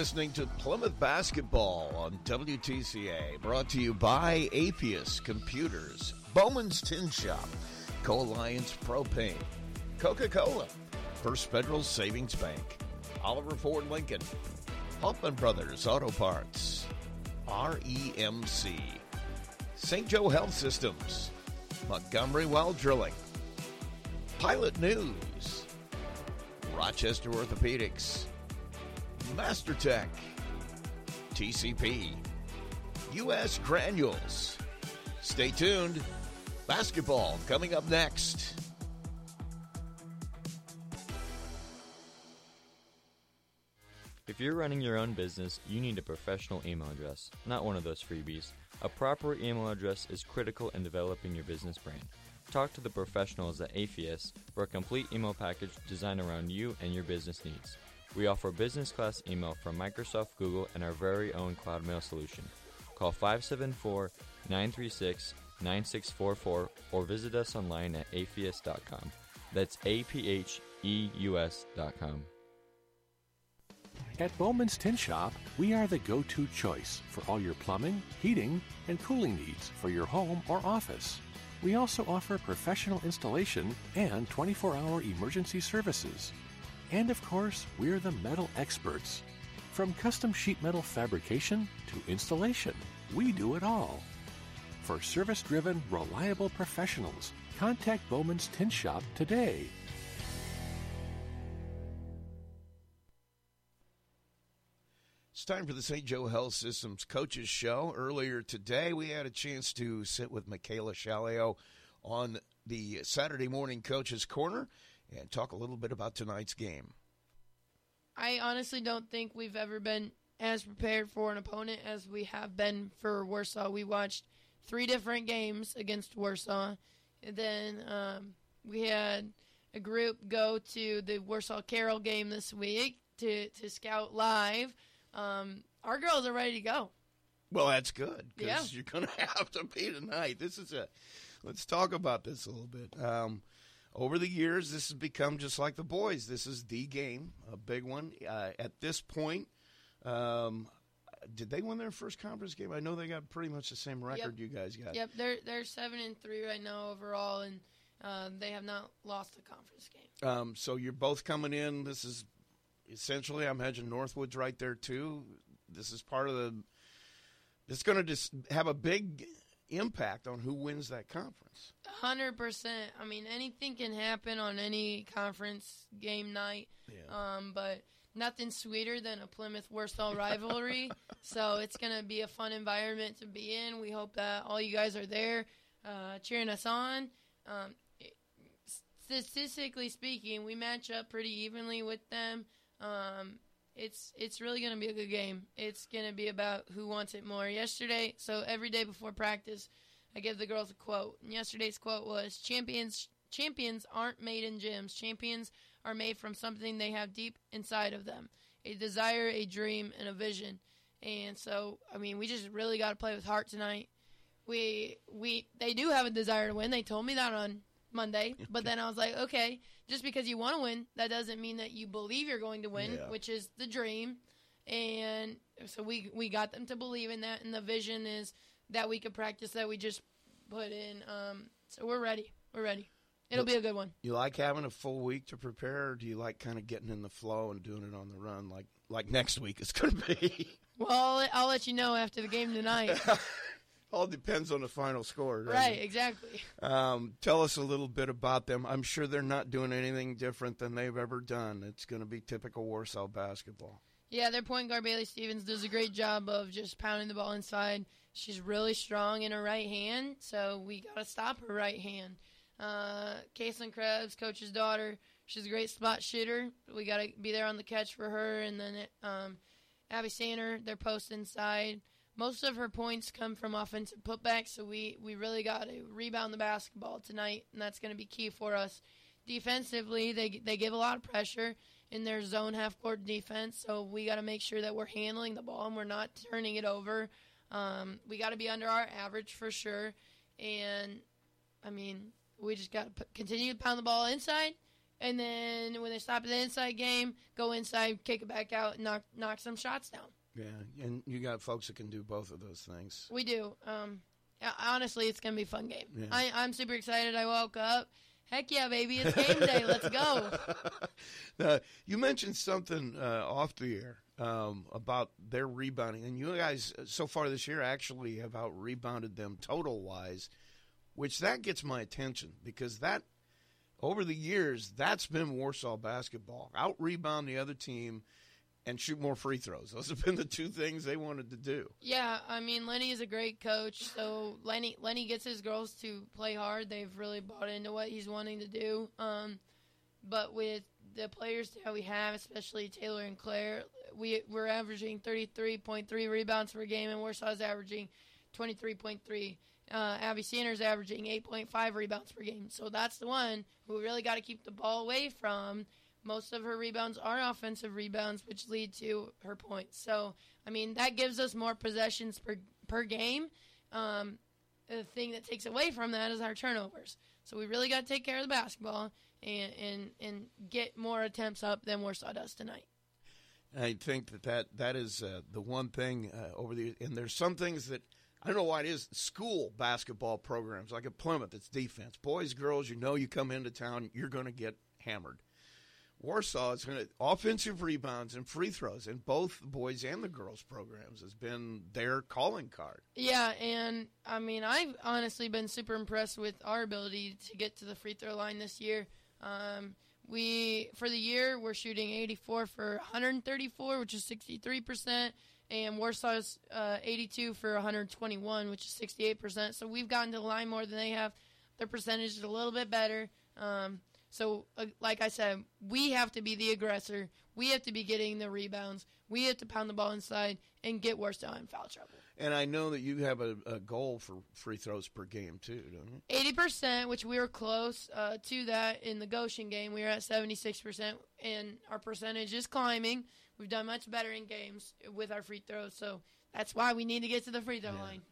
listening to Plymouth Basketball on WTCA, brought to you by Apheus Computers, Bowman's Tin Shop, Co-Alliance Propane, Coca-Cola, First Federal Savings Bank, Oliver Ford Lincoln, Hoffman Brothers Auto Parts, REMC, St. Joe Health Systems, Montgomery Well Drilling, Pilot News, Rochester Orthopedics, MasterTech, TCP, U.S. Granules. Stay tuned. Basketball coming up next. If you're running your own business, you need a professional email address, not one of those freebies. A proper email address is critical in developing your business brand. Talk to the professionals at Apheus for a complete email package designed around you and your business needs. We offer business class email from Microsoft, Google, and our very own Cloud Mail solution. Call 574 936 9644 or visit us online at apheus.com. That's A P H E U S.com. At Bowman's Tin Shop, we are the go to choice for all your plumbing, heating, and cooling needs for your home or office. We also offer professional installation and 24 hour emergency services. And of course, we're the metal experts. From custom sheet metal fabrication to installation, we do it all. For service driven, reliable professionals, contact Bowman's Tin Shop today. It's time for the St. Joe Health Systems Coaches Show. Earlier today, we had a chance to sit with Michaela Shalio on the Saturday Morning Coaches Corner and talk a little bit about tonight's game. I honestly don't think we've ever been as prepared for an opponent as we have been for Warsaw. We watched three different games against Warsaw. And then um, we had a group go to the Warsaw Carroll game this week to, to scout live. Um, our girls are ready to go. Well, that's good because Yeah. you're going to have to be tonight. This is a. Let's talk about this a little bit. Um, over the years, this has become just like the boys. This is the game, a big one. Uh, at this point, um, did they win their first conference game? I know they got pretty much the same record Yep. you guys got. Yep, they're they're seven and three right now overall, and uh, they have not lost a conference game. Um, so you're both coming in. This is essentially, I'm hedging Northwood's right there too. This is part of the. It's going to just have a big impact on who wins that conference. Hundred percent. I mean, anything can happen on any conference game night. Yeah. Um, but nothing sweeter than a Plymouth Warsaw rivalry. so it's gonna be a fun environment to be in. We hope that all you guys are there, uh, cheering us on. Um, statistically speaking, we match up pretty evenly with them. Um, it's it's really gonna be a good game. It's gonna be about who wants it more. Yesterday, so every day before practice, I give the girls a quote. And yesterday's quote was champions champions aren't made in gyms. Champions are made from something they have deep inside of them. A desire, a dream, and a vision. And so, I mean, we just really got to play with heart tonight. We we they do have a desire to win. They told me that on Monday, but then I was like, okay, just because you want to win, that doesn't mean that you believe you're going to win, Yeah. which is the dream. And so we we got them to believe in that, and the vision is that we could practice that we just put in. Um, so we're ready. We're ready. It'll be a good one. You like having a full week to prepare, or do you like kind of getting in the flow and doing it on the run, like like next week is going to be? Well, I'll, I'll let you know after the game tonight. All depends on the final score, right, it? exactly. Um, tell us a little bit about them. I'm sure they're not doing anything different than they've ever done. It's going to be typical Warsaw basketball. Yeah, their point guard Bailey Stevens does a great job of just pounding the ball inside. She's really strong in her right hand, so we got to stop her right hand. Uh, Caitlin Krebs, coach's daughter, she's a great spot shooter. We got to be there on the catch for her. And then um, Abby Sander, their post inside. Most of her points come from offensive putbacks, so we, we really got to rebound the basketball tonight, and that's going to be key for us. Defensively, they they give a lot of pressure in their zone half court defense, so we got to make sure that we're handling the ball and we're not turning it over. Um, we got to be under our average for sure, and I mean we just got to continue to pound the ball inside and then when they stop the inside game, go inside, kick it back out, and knock knock some shots down. Yeah, and you got folks that can do both of those things. We do. Um, honestly, it's gonna be a fun game. Yeah. I, I'm super excited. I woke up. Heck yeah, baby! It's game day. Let's go. Uh, you mentioned something uh, off the air um, about their rebounding, and you guys uh, so far this year actually have out rebounded them total wise, which that gets my attention because that over the years that's been Warsaw basketball out rebound the other team and shoot more free throws. Those have been the two things they wanted to do. Yeah, I mean Lenny is a great coach. So Lenny Lenny gets his girls to play hard. They've really bought into what he's wanting to do. Um, but with the players that we have, especially Taylor and Claire, we we're averaging 33.3 rebounds per game, and Warsaw's averaging 23.3. Uh, Abby Sanders averaging 8.5 rebounds per game. So that's the one who we really got to keep the ball away from. Most of her rebounds are offensive rebounds, which lead to her points. So, I mean, that gives us more possessions per per game. Um, the thing that takes away from that is our turnovers. So we really got to take care of the basketball and and and get more attempts up than Warsaw does tonight. I think that that, that is uh, the one thing uh, over the and there's some things that I don't know why it is school basketball programs like at Plymouth it's defense boys girls you know you come into town you're going to get hammered. Warsaw is going to offensive rebounds and free throws in both the boys and the girls programs has been their calling card. Yeah, and I mean I've honestly been super impressed with our ability to get to the free throw line this year. Um, we for the year we're shooting 84 for 134, which is 63 percent, and Warsaw's uh, 82 for 121, which is 68 percent. So we've gotten to the line more than they have. Their percentage is a little bit better. Um, so, uh, like I said, we have to be the aggressor. We have to be getting the rebounds. We have to pound the ball inside and get Warsaw in foul trouble. And I know that you have a, a goal for free throws per game too, don't you? Eighty percent, which we were close uh, to that in the Goshen game. We were at seventy six percent, and our percentage is climbing. We've done much better in games with our free throws, so that's why we need to get to the free throw Yeah. line.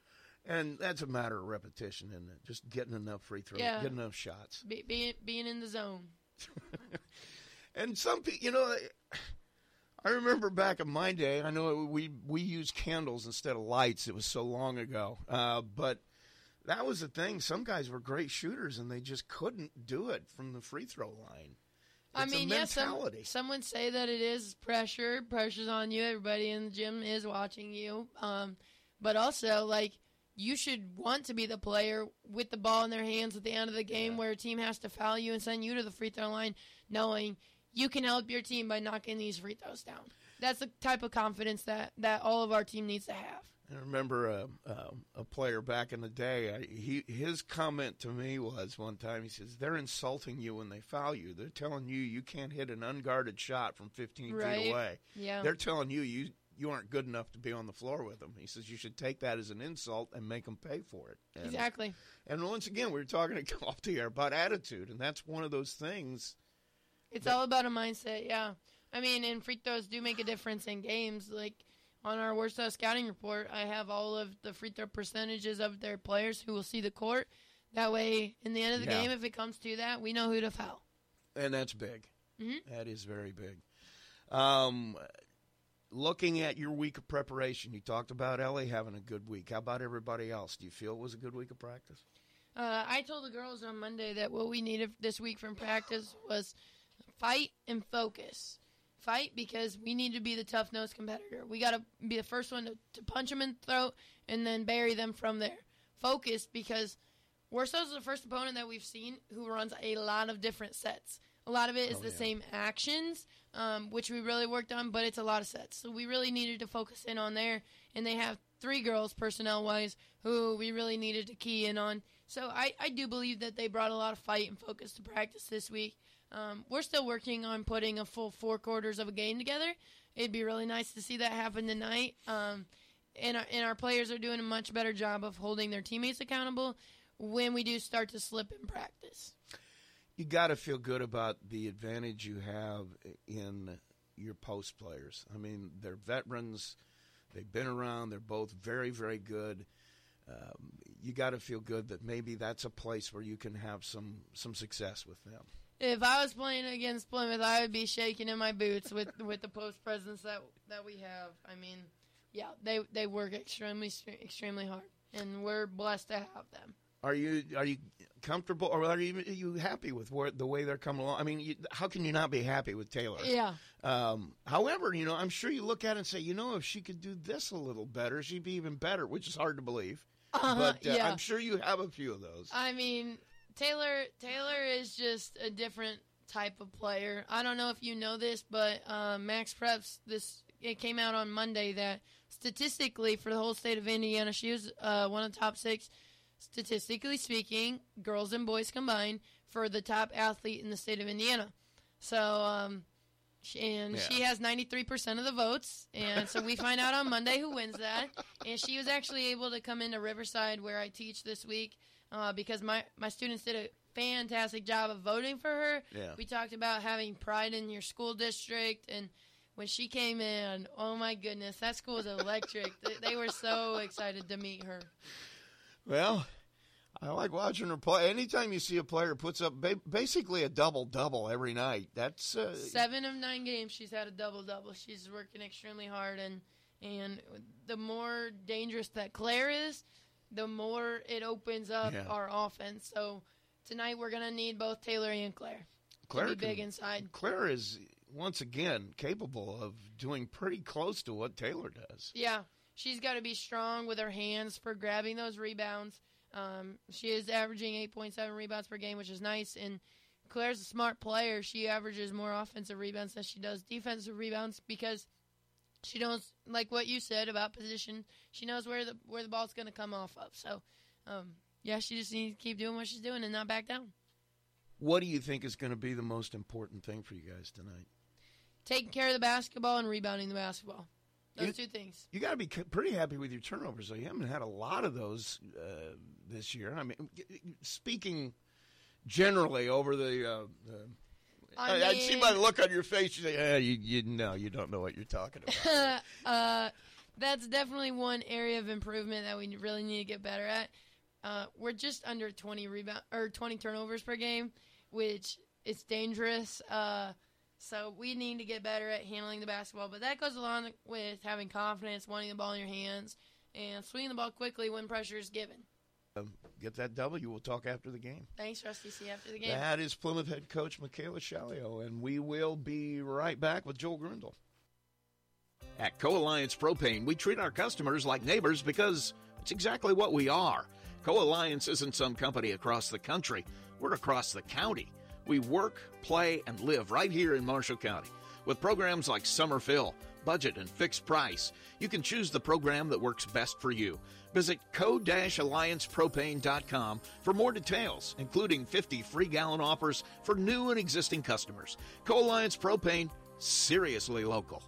And that's a matter of repetition, isn't it? Just getting enough free throws, Yeah. getting enough shots. Be, being being in the zone. And some people, you know, I remember back in my day. I know we we used candles instead of lights. It was so long ago, uh, but that was the thing. Some guys were great shooters, and they just couldn't do it from the free throw line. I mean, a yes, some, some would say that it is pressure. Pressure's on you. Everybody in the gym is watching you. Um, but also, like, you should want to be the player with the ball in their hands at the end of the game where a team has to foul you and send you to the free throw line knowing you can help your team by knocking these free throws down. That's the type of confidence that, that all of our team needs to have. I remember a, a, a player back in the day. I, he his comment to me was one time. He says, "They're insulting you when they foul you. They're telling you you can't hit an unguarded shot from 15 Right. feet away. Yeah. They're telling you you you aren't good enough to be on the floor with them." He says you should take that as an insult and make them pay for it. And, Exactly. And once again, we were talking off the air about attitude, and that's one of those things. It's all about a mindset, yeah. I mean, and free throws do make a difference in games. Like on our Warsaw scouting report, I have all of the free throw percentages of their players who will see the court. That way, in the end of the Yeah. game, if it comes to that, we know who to foul. And that's big. Mhm. That is very big. Um, looking at your week of preparation, you talked about Ellie having a good week. How about everybody else? Do you feel it was a good week of practice? Uh, I told the girls on Monday that what we needed this week from practice was fight and focus. Fight because we need to be the tough nosed competitor. We got to be the first one to, to punch them in the throat and then bury them from there. Focus because Warsaw's is the first opponent that we've seen who runs a lot of different sets. A lot of it is Oh, the yeah. same actions, um, which we really worked on, but it's a lot of sets. So we really needed to focus in on there. And they have three girls, personnel wise, who we really needed to key in on. So I, I do believe that they brought a lot of fight and focus to practice this week. Um, we're still working on putting a full four quarters of a game together. It'd be really nice to see that happen tonight. Um, and, our, and our players are doing a much better job of holding their teammates accountable when we do start to slip in practice. You got to feel good about the advantage you have in your post players. I mean, they're veterans. They've been around. They're both very, very good. Um, you got to feel good that maybe that's a place where you can have some some success with them. if I was playing against Plymouth, I would be shaking in my boots with with the post presence that that we have. I mean, yeah, they they work extremely extremely hard, and we're blessed to have them. Are you are you comfortable, or are you are you happy with where, the way they're coming along? I mean, you, how can you not be happy with Taylor? Yeah. Um, however, you know, I'm sure you look at it and say, you know, if she could do this a little better, she'd be even better, which is hard to believe. Uh-huh, but uh, yeah. I'm sure you have a few of those. I mean, Taylor Taylor is just a different type of player. I don't know if you know this, but uh, MaxPreps this it came out on Monday that statistically for the whole state of Indiana, she was uh, one of the top six statistically speaking, girls and boys combined, for the top athlete in the state of Indiana. So, um, she, and Yeah. she has 93% of the votes. And so we find out on Monday who wins that. And she was actually able to come into Riverside where I teach this week uh, because my, my students did a fantastic job of voting for her. Yeah. We talked about having pride in your school district. And when she came in, oh my goodness, that school was electric. they, they were so excited to meet her. Well, I like watching her play. Anytime you see a player puts up ba- basically a double double every night, that's uh, Seven of nine games, she's had a double double. She's working extremely hard, and and the more dangerous that Claire is, the more it opens up Yeah. our offense. So tonight we're gonna need both Taylor and Claire. Claire to be big can- inside. Claire is once again capable of doing pretty close to what Taylor does. Yeah, she's got to be strong with her hands for grabbing those rebounds. Um, she is averaging 8.7 rebounds per game, which is nice. And Claire's a smart player. She averages more offensive rebounds than she does defensive rebounds because she knows, like what you said about position, she knows where the where the ball's going to come off of. So, um, yeah, she just needs to keep doing what she's doing and not back down. What do you think is going to be the most important thing for you guys tonight? Taking care of the basketball and rebounding the basketball. Those You- two things. You got to be pretty happy with your turnovers, though. You haven't had a lot of those uh, this year. I mean, speaking generally over the. Uh, the I I, I see mean- by the look on your face. You say, "Yeah, you, you no, you don't know what you're talking about." uh, that's definitely one area of improvement that we really need to get better at. Uh, we're just under 20 rebound or 20 turnovers per game, which is dangerous. Uh, so we need to get better at handling the basketball. But that goes along with having confidence, wanting the ball in your hands, and swinging the ball quickly when pressure is given. um, get that W. We'll talk after the game. Thanks, Rusty C. After the game. That is Plymouth head coach Michaela Shalio, and we will be right back with Joel Grundle. At Co Alliance Propane, we treat our customers like neighbors because it's exactly what we are. Co Alliance isn't some company across the country, we're across the county. We work, play, and live right here in Marshall County. With programs like Summer Fill, Budget, and Fixed Price, you can choose the program that works best for you. Visit co-alliancepropane.com for more details, including 50 free gallon offers for new and existing customers. Co-Alliance Propane, seriously local.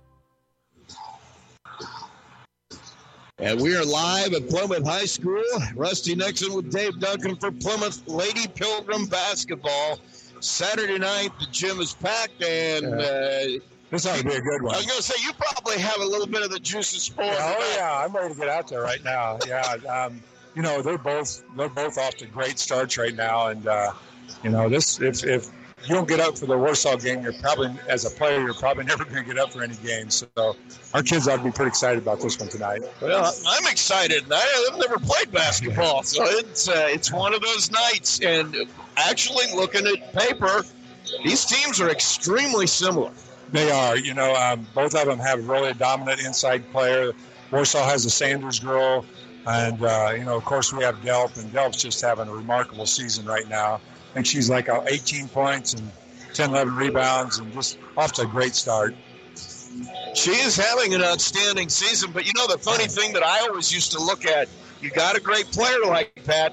And we are live at Plymouth High School. Rusty Nixon with Dave Duncan for Plymouth Lady Pilgrim Basketball. Saturday night, the gym is packed, and uh, This ought to be a good one. I was going to say you probably have a little bit of the juices pouring. Oh yeah, I'm ready to get out there right now. Yeah, um, you know they're both they're both off to great starts right now, and uh, you know this if if you don't get up for the Warsaw game, you're probably as a player you're probably never going to get up for any game. So our kids ought to be pretty excited about this one tonight. Well, I'm excited. I've never played basketball, so it's uh, it's one of those nights. And actually, looking at paper, these teams are extremely similar. They are, you know, um, both of them have really a dominant inside player. Warsaw has a Sanders girl, and uh, you know, of course, we have Delp, and Delp's just having a remarkable season right now. I think she's like uh, 18 points and 10, 11 rebounds, and just off to a great start. She is having an outstanding season, but you know the funny thing that I always used to look at, you got a great player like that.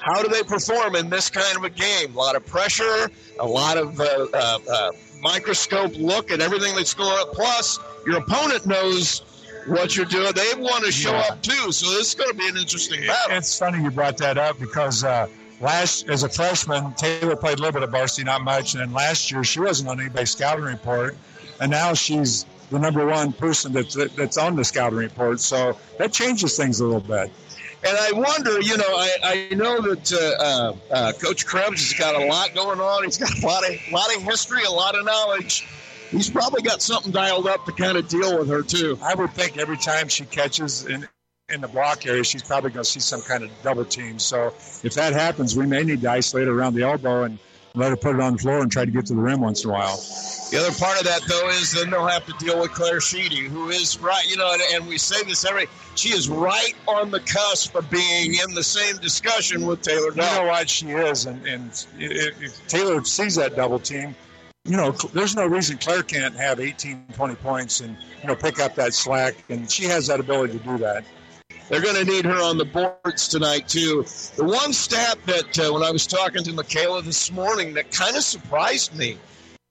How do they perform in this kind of a game? A lot of pressure, a lot of uh, uh, uh, microscope look at everything that's going on. Plus, your opponent knows what you're doing. They want to show Yeah. up too, so this is going to be an interesting battle. It's funny you brought that up because uh, last, as a freshman, Taylor played a little bit of varsity, not much, and then last year she wasn't on anybody's scouting report, and now she's the number one person that's that's on the scouting report. So that changes things a little bit. And I wonder, you know, I, I know that uh, uh, uh, Coach Krebs has got a lot going on. He's got a lot of lot of history, a lot of knowledge. He's probably got something dialed up to kind of deal with her too. I would think every time she catches in in the block area, she's probably going to see some kind of double team. So if that happens, we may need to isolate her around the elbow and let her put it on the floor and try to get to the rim once in a while. The other part of that, though, is then they'll have to deal with Claire Sheedy, who is right, you know, and, and we say this every, she is right on the cusp of being in the same discussion with Taylor. You know what she is, and, and if, if Taylor sees that double team, you know, there's no reason Claire can't have 18, 20 points and, you know, pick up that slack, and she has that ability to do that. They're going to need her on the boards tonight, too. The one stat that, uh, when I was talking to Michaela this morning, that kind of surprised me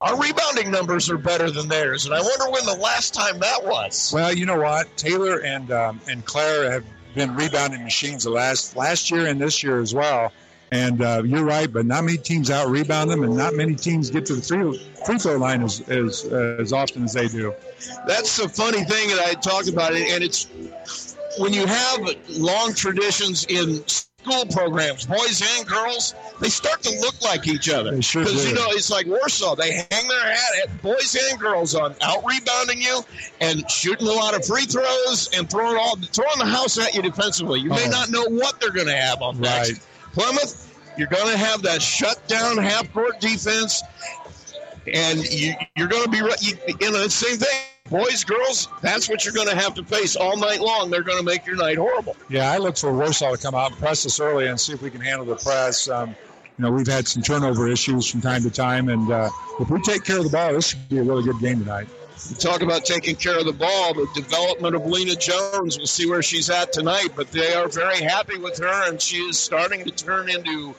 our rebounding numbers are better than theirs, and I wonder when the last time that was. Well, you know what, Taylor and um, and Claire have been rebounding machines the last last year and this year as well. And uh, you're right, but not many teams out rebound them, and not many teams get to the free, free throw line as as, uh, as often as they do. That's the funny thing that I talked about, and it's when you have long traditions in school programs, boys and girls, they start to look like each other. They sure Because, you know, it's like Warsaw. They hang their hat at boys and girls on out rebounding you and shooting a lot of free throws and throwing all throwing the house at you defensively. You may Oh. not know what they're going to have on next. Plymouth, you're going to have that shut down half court defense, and you, you're going to be you, you know the same thing. Boys, girls, that's what you're going to have to face all night long. They're going to make your night horrible. Yeah, I look for Warsaw to come out and press us early and see if we can handle the press. Um, you know, we've had some turnover issues from time to time, and uh, if we take care of the ball, this should be a really good game tonight. You talk about taking care of the ball, the development of Lena Jones. We'll see where she's at tonight, but they are very happy with her, and she is starting to turn into.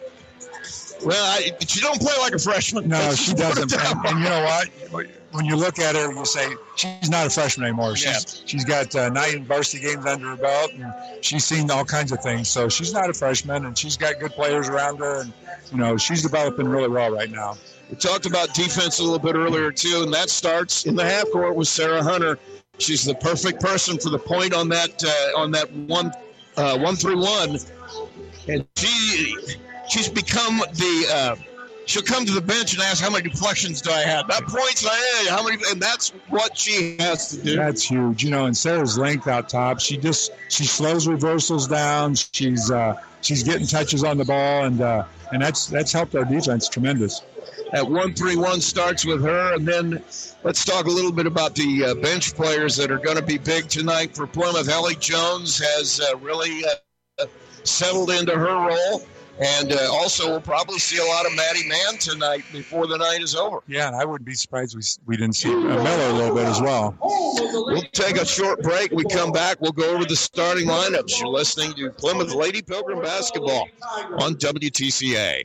Well, I, she don't play like a freshman. No, she doesn't. And, and you know what? When you look at her, you say she's not a freshman anymore. She's Yeah. she's got uh, nine varsity games under her belt, and she's seen all kinds of things. So she's not a freshman, and she's got good players around her, and you know she's developing really well right now. We talked about defense a little bit earlier too, and that starts in the half court with Sarah Hunter. She's the perfect person for the point on that uh, on that one uh, one through one, and she she's become the. Uh, She'll come to the bench and ask, "How many deflections do I have?" That points, I how many, and that's what she has to do. That's huge, you know. And Sarah's length out top, she just she slows reversals down. She's uh, she's getting touches on the ball, and uh, and that's that's helped our defense tremendous. Three one starts with her, and then let's talk a little bit about the uh, bench players that are going to be big tonight for Plymouth. Ellie Jones has uh, really uh, settled into her role, and uh, also we'll probably see a lot of Maddie Mann tonight before the night is over. Yeah, and I wouldn't be surprised we we didn't see uh, Miller a little bit as well. We'll take a short break. We come back. We'll go over the starting lineups. You're listening to Plymouth Lady Pilgrim Basketball on WTCA.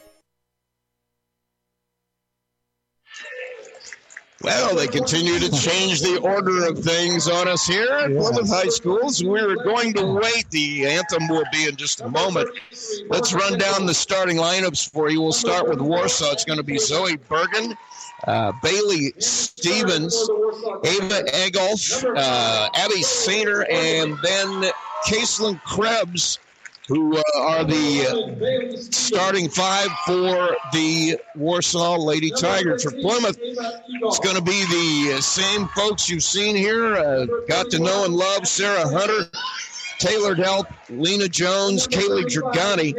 Well, they continue to change the order of things on us here at Plymouth High Schools. We're going to wait. The anthem will be in just a moment. Let's run down the starting lineups for you. We'll start with Warsaw. It's going to be Zoe Bergen, uh, Bailey Stevens, Ava Egolf, uh, Abby Sainer, and then Caitlin Krebs, who uh, are the uh, starting five for the Warsaw Lady Tigers. For Plymouth, it's going to be the same folks you've seen here. Uh, got to know and love Sarah Hunter, Taylor Delp, Lena Jones, Kaylee Dragani,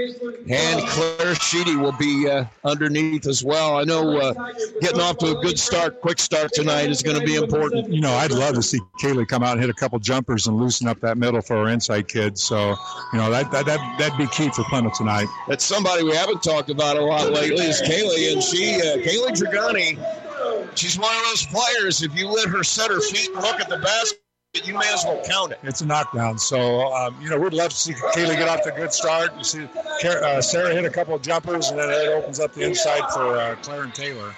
and Claire Sheedy will be uh, underneath as well. I know uh, getting off to a good start, quick start tonight is going to be important. You know, I'd love to see Kaylee come out and hit a couple jumpers and loosen up that middle for our inside kids. So, you know, that that that that'd be key for Plymouth tonight. That's somebody we haven't talked about a lot lately is Kaylee, and she, uh, Kaylee Dragani, she's one of those players. If you let her set her feet and look at the basket, you may as well count it. It's a knockdown. So, um, you know, we'd love to see Kaylee get off to a good start. You see uh, Sarah hit a couple of jumpers, and then it opens up the inside for uh, Claire and Taylor.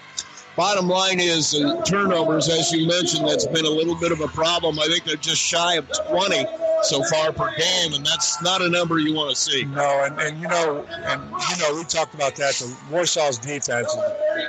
Bottom line is uh, turnovers, as you mentioned, that's been a little bit of a problem. I think they're just shy of 20 so far per game, and that's not a number you want to see. No, and, and you know, and you know, we talked about that. The Warsaw's defense,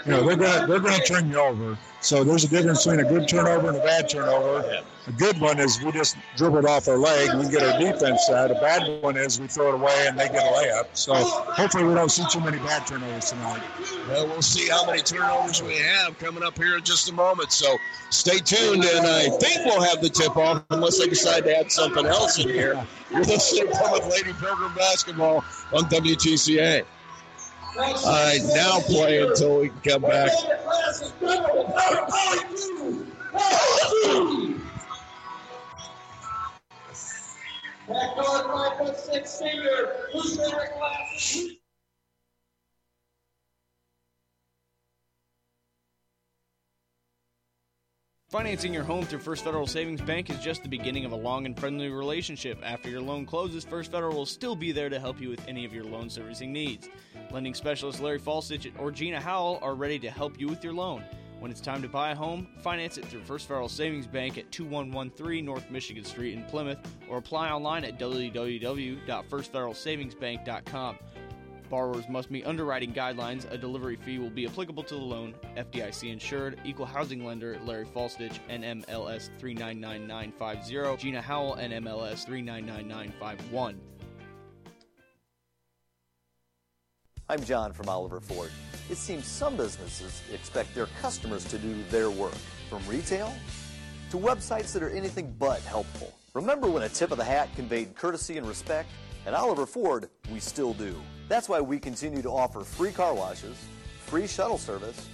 you know, they're gonna they're gonna turn you over. So there's a difference between a good turnover and a bad turnover. A good one is we just dribble it off our leg and we get our defense set. A bad one is we throw it away and they get a layup. So hopefully we don't see too many bad turnovers tonight. Well, we'll see how many turnovers we have coming up here in just a moment. So stay tuned, and I think we'll have the tip off unless they decide to add something else in here. You're listening to Plymouth Lady Pilgrim Basketball on WTCA. All right, now play until we come back. Backdoor five foot six senior, who's class? Financing your home through First Federal Savings Bank is just the beginning of a long and friendly relationship. After your loan closes, First Federal will still be there to help you with any of your loan servicing needs. Lending specialists Larry Falsich or Gina Howell are ready to help you with your loan. When it's time to buy a home, finance it through First Federal Savings Bank at 2113 North Michigan Street in Plymouth or apply online at www.firstfederalsavingsbank.com. Borrowers must meet underwriting guidelines. A delivery fee will be applicable to the loan. FDIC insured. Equal housing lender Larry Falstich, NMLS 399950. Gina Howell, NMLS 399951. I'm John from Oliver Ford. It seems some businesses expect their customers to do their work, from retail to websites that are anything but helpful. Remember when a tip of the hat conveyed courtesy and respect? At Oliver Ford, we still do. That's why we continue to offer free car washes, free shuttle service,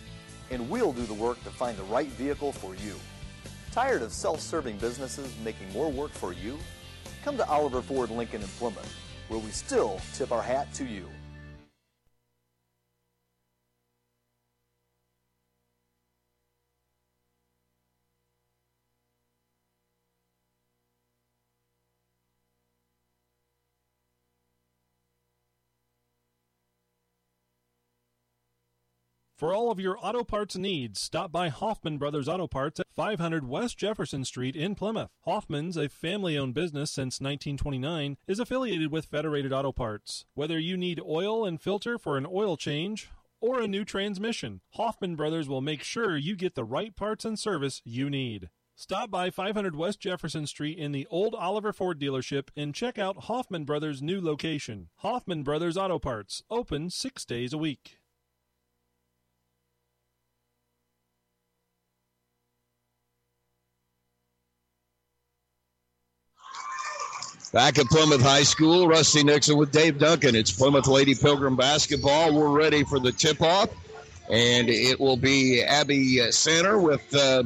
and we'll do the work to find the right vehicle for you. Tired of self-serving businesses making more work for you? Come to Oliver Ford Lincoln in Plymouth, where we still tip our hat to you. For all of your auto parts needs, stop by Hoffman Brothers Auto Parts at 500 West Jefferson Street in Plymouth. Hoffman's, a family owned business since 1929, is affiliated with Federated Auto Parts. Whether you need oil and filter for an oil change, or a new transmission, Hoffman Brothers will make sure you get the right parts and service you need. Stop by 500 West Jefferson Street in the old Oliver Ford dealership and check out Hoffman Brothers' new location. Hoffman Brothers Auto Parts, open six days a week. Back at Plymouth High School, Rusty Nixon with Dave Duncan. It's Plymouth Lady Pilgrim basketball. We're ready for the tip off, and it will be Abby Center with uh,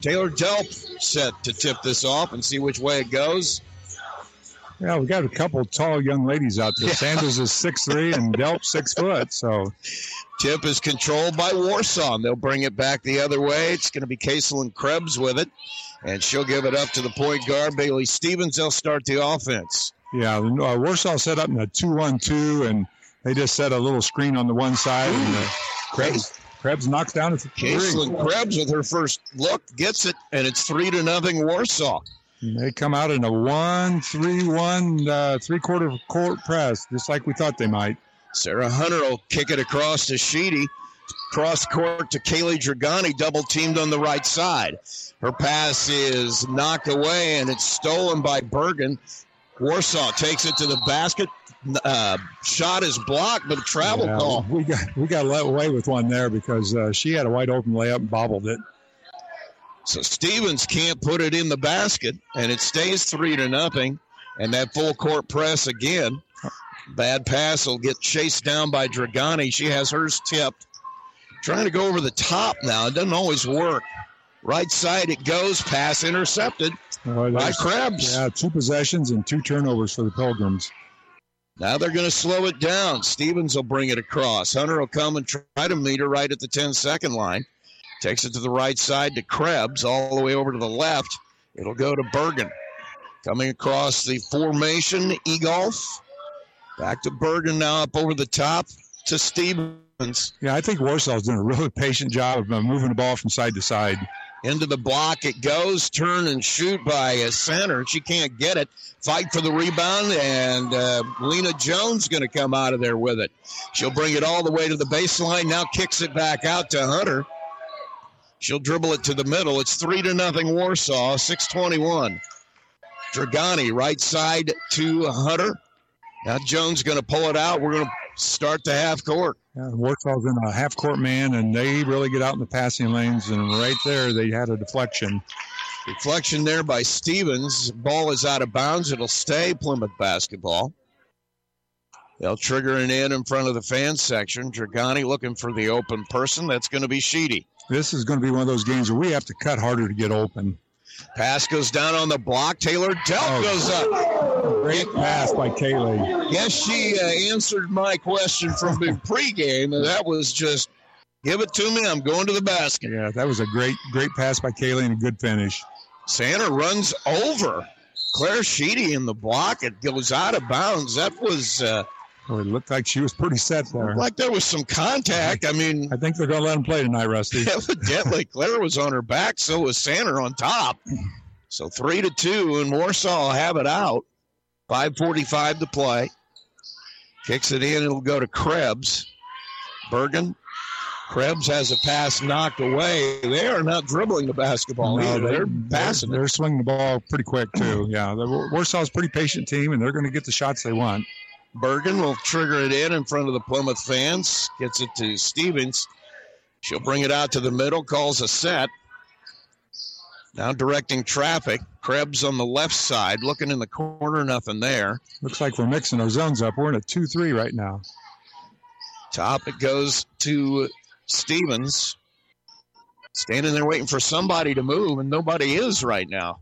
Taylor Delp set to tip this off and see which way it goes. Yeah, we got a couple tall young ladies out there. Yeah. Sanders is six three and Delp six foot. So tip is controlled by Warsaw. They'll bring it back the other way. It's going to be Caitlin Krebs with it and she'll give it up to the point guard, Bailey Stevens. They'll start the offense. Yeah, uh, Warsaw set up in a 2 1 2, and they just set a little screen on the one side, and uh, Krebs, Krebs knocks down a three. Krebs, with her first look, gets it, and it's 3 to nothing Warsaw. And they come out in a 1 3 1 uh, three quarter court press, just like we thought they might. Sarah Hunter will kick it across to Sheedy. Cross court to Kaylee Dragani, double teamed on the right side. Her pass is knocked away and it's stolen by Bergen. Warsaw takes it to the basket. Uh, shot is blocked, but a travel yeah, call. We got we got let away with one there because uh, she had a wide open layup and bobbled it. So Stevens can't put it in the basket, and it stays three to nothing. And that full court press again. Bad pass will get chased down by Dragani. She has hers tipped. Trying to go over the top now. It doesn't always work. Right side it goes, pass intercepted oh, by Krebs. Yeah, two possessions and two turnovers for the Pilgrims. Now they're going to slow it down. Stevens will bring it across. Hunter will come and try to meet her right at the 10 second line. Takes it to the right side to Krebs, all the way over to the left. It'll go to Bergen. Coming across the formation, Egolf. Back to Bergen now up over the top to Stevens. Yeah, I think Warsaw's doing a really patient job of uh, moving the ball from side to side. Into the block it goes. Turn and shoot by a center. She can't get it. Fight for the rebound, and uh, Lena Jones going to come out of there with it. She'll bring it all the way to the baseline. Now kicks it back out to Hunter. She'll dribble it to the middle. It's three to nothing Warsaw. Six twenty-one. Dragani right side to Hunter. Now Jones going to pull it out. We're going to start the half court. Yeah, Warsaw's in a half court man, and they really get out in the passing lanes. And right there, they had a deflection. Deflection there by Stevens. Ball is out of bounds. It'll stay Plymouth basketball. They'll trigger an in in front of the fan section. Dragani looking for the open person. That's going to be Sheedy. This is going to be one of those games where we have to cut harder to get open. Pass goes down on the block. Taylor Delp oh, goes up. Great pass by Kaylee. Yes, she uh, answered my question from the pregame, and that was just give it to me. I'm going to the basket. Yeah, that was a great, great pass by Kaylee and a good finish. Santa runs over Claire Sheedy in the block. It goes out of bounds. That was. Uh, Oh, it looked like she was pretty set there. Like there was some contact. I mean, I think they're going to let him play tonight, Rusty. Evidently, Claire was on her back, so was Sander on top. So three to two, and Warsaw have it out. Five forty-five to play. Kicks it in. It'll go to Krebs. Bergen. Krebs has a pass knocked away. They are not dribbling the basketball. No, they, are passing. They're, they're, swinging the ball pretty quick too. Yeah, the Warsaw's a pretty patient team, and they're going to get the shots they want. Bergen will trigger it in in front of the Plymouth fans. Gets it to Stevens. She'll bring it out to the middle, calls a set. Now directing traffic. Krebs on the left side, looking in the corner, nothing there. Looks like we're mixing our zones up. We're in a 2 3 right now. Top, it goes to Stevens. Standing there waiting for somebody to move, and nobody is right now.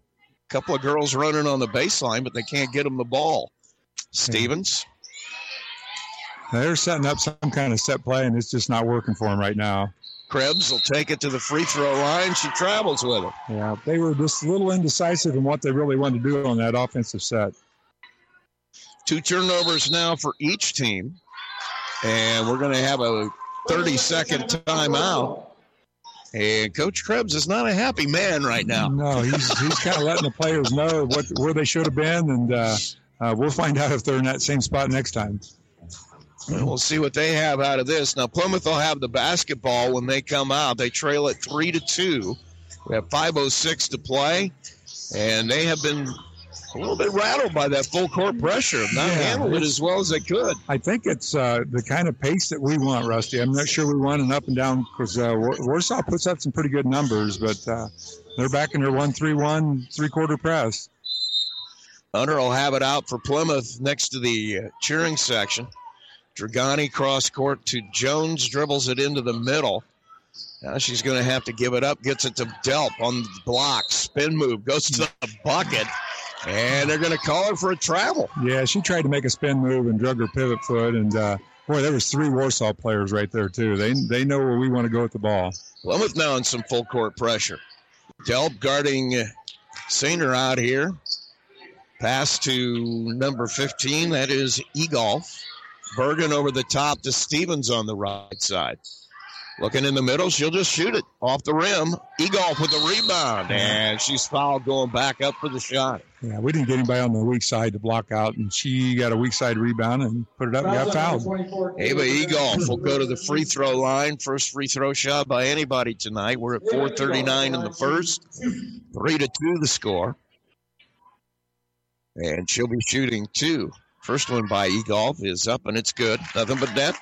A couple of girls running on the baseline, but they can't get them the ball. Stevens they're setting up some kind of set play, and it's just not working for them right now. Krebs will take it to the free throw line. She travels with it. Yeah, they were just a little indecisive in what they really wanted to do on that offensive set. Two turnovers now for each team. And we're going to have a 30 second timeout. And Coach Krebs is not a happy man right now. No, he's, he's kind of letting the players know what where they should have been. And uh, uh, we'll find out if they're in that same spot next time. We'll see what they have out of this. Now Plymouth will have the basketball when they come out. They trail it three to two. We have 5:06 to play, and they have been a little bit rattled by that full court pressure. Not yeah, handled it as well as they could. I think it's uh, the kind of pace that we want, Rusty. I'm not sure we want an up and down because uh, Warsaw puts up some pretty good numbers, but uh, they're back in their one-three-one three-quarter press. Hunter will have it out for Plymouth next to the uh, cheering section. Dragani cross court to Jones, dribbles it into the middle. Now she's going to have to give it up. Gets it to Delp on the block. Spin move goes to the bucket, and they're going to call her for a travel. Yeah, she tried to make a spin move and drug her pivot foot, and uh, boy, there was three Warsaw players right there too. They they know where we want to go with the ball. Plymouth now in some full court pressure. Delp guarding Sainer out here. Pass to number 15. That is Egolf. Bergen over the top to Stevens on the right side. Looking in the middle, she'll just shoot it off the rim. Egolf with the rebound, and she's fouled going back up for the shot. Yeah, we didn't get anybody on the weak side to block out, and she got a weak side rebound and put it up and got fouled. Ava Egolf will go to the free throw line. First free throw shot by anybody tonight. We're at 4:39 in the first, three to two the score, and she'll be shooting two. First one by Egolf is up and it's good. Nothing but net.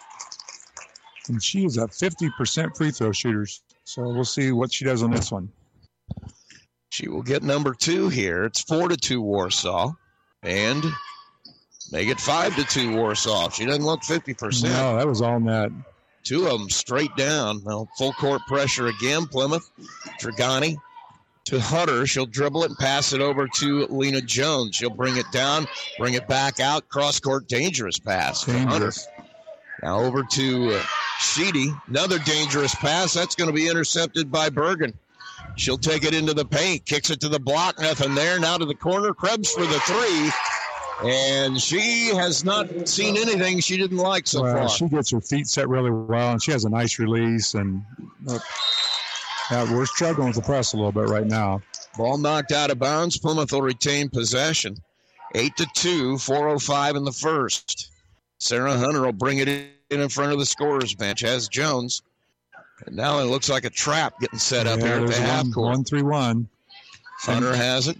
And she is a 50% free throw shooter. So we'll see what she does on this one. She will get number two here. It's four to two Warsaw. And make it five to two Warsaw. She doesn't look 50%. No, that was all net. Two of them straight down. Now, full court pressure again. Plymouth. Dragani to Hunter. She'll dribble it and pass it over to Lena Jones. She'll bring it down, bring it back out, cross court, dangerous pass. Dangerous. Now over to uh, Sheedy. Another dangerous pass. That's going to be intercepted by Bergen. She'll take it into the paint, kicks it to the block, nothing there. Now to the corner, Krebs for the three. And she has not seen anything she didn't like so well, far. she gets her feet set really well, and she has a nice release. And uh, yeah, we're struggling with the press a little bit right now. Ball knocked out of bounds. Plymouth will retain possession. Eight to two, 405 in the first. Sarah Hunter will bring it in in front of the scorers bench. Has Jones. And now it looks like a trap getting set up yeah, here at the half one, court. one three one. Hunter has it.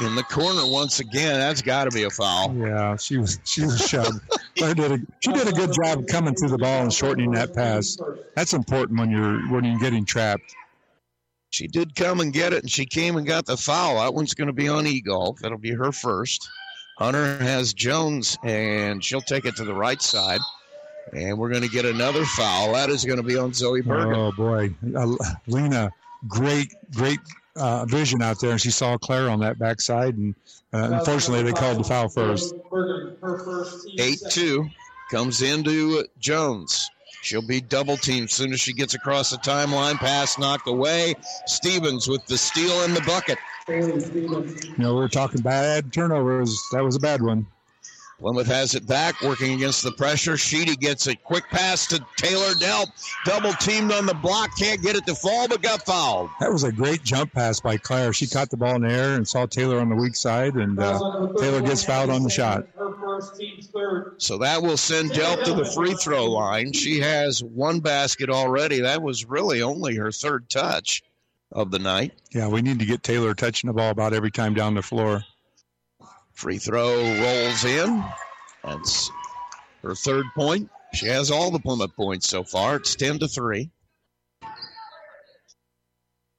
In the corner once again. That's got to be a foul. Yeah, she was she was shoved. Did a, she did a good job coming through the ball and shortening that pass. That's important when you're when you're getting trapped. She did come and get it, and she came and got the foul. That one's going to be on Egolf. That'll be her first. Hunter has Jones, and she'll take it to the right side. And we're going to get another foul. That is going to be on Zoe Bergen. Oh boy, uh, Lena, great great uh, vision out there, and she saw Claire on that backside, and uh, unfortunately they called the foul first. 8 2 comes into Jones. She'll be double teamed soon as she gets across the timeline. Pass knocked away. Stevens with the steal in the bucket. You know, we are talking bad turnovers. That was a bad one. Plymouth has it back, working against the pressure. Sheedy gets a quick pass to Taylor Delp. Double teamed on the block, can't get it to fall, but got fouled. That was a great jump pass by Claire. She caught the ball in the air and saw Taylor on the weak side, and uh, Taylor gets fouled on the shot. So that will send Delp to the free throw line. She has one basket already. That was really only her third touch of the night. Yeah, we need to get Taylor touching the ball about every time down the floor. Free throw rolls in. That's her third point. She has all the Plymouth points so far. It's 10 to 3.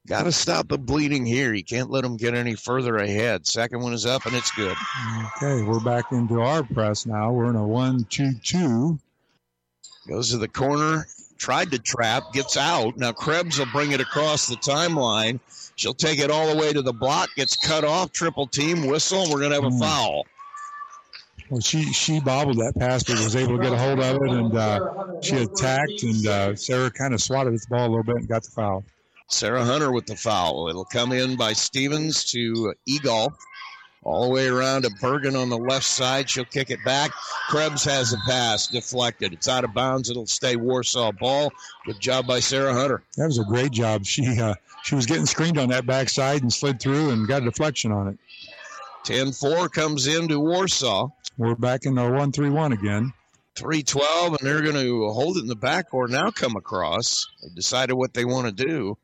Got to stop the bleeding here. You can't let them get any further ahead. Second one is up, and it's good. Okay, we're back into our press now. We're in a one-two-two. Goes to the corner, tried to trap, gets out. Now Krebs will bring it across the timeline. She'll take it all the way to the block, gets cut off, triple team, whistle, and we're going to have a foul. Well, she she bobbled that pass, but was able to get a hold of it, and uh, she attacked, and uh, Sarah kind of swatted at the ball a little bit and got the foul. Sarah Hunter with the foul. It'll come in by Stevens to Egolf. All the way around to Bergen on the left side. She'll kick it back. Krebs has a pass deflected. It's out of bounds. It'll stay Warsaw ball. Good job by Sarah Hunter. That was a great job. She uh, she was getting screened on that backside and slid through and got a deflection on it. 10 4 comes into Warsaw. We're back in our 1 3 1 again. 312, and they're going to hold it in the back or now come across. They decided what they want to do.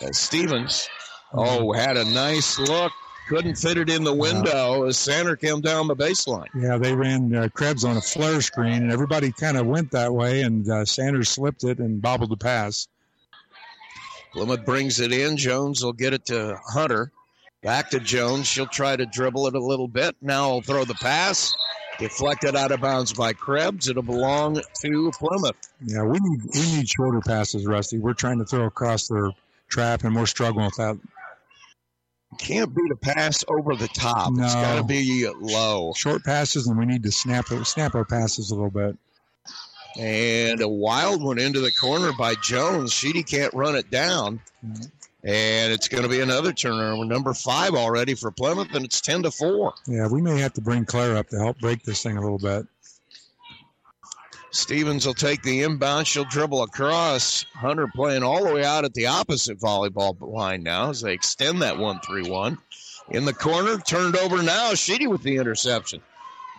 As Stevens, oh, had a nice look. Couldn't fit it in the window as Sander came down the baseline. Yeah, they ran uh, Krebs on a flare screen, and everybody kind of went that way, and uh, Sanders slipped it and bobbled the pass. Plymouth brings it in. Jones will get it to Hunter. Back to Jones. She'll try to dribble it a little bit. Now I'll throw the pass. Deflected out of bounds by Krebs. It'll belong to Plymouth. Yeah, we need we need shorter passes, Rusty. We're trying to throw across their trap, and we're struggling with that. Can't beat a pass over the top. It's got to be low. Short passes, and we need to snap snap our passes a little bit. And a wild one into the corner by Jones. Sheedy can't run it down. And it's going to be another turnover. Number five already for Plymouth, and it's 10 to 4. Yeah, we may have to bring Claire up to help break this thing a little bit. Stevens will take the inbound. She'll dribble across. Hunter playing all the way out at the opposite volleyball line now as they extend that 1 3 1. In the corner, turned over now. Sheedy with the interception.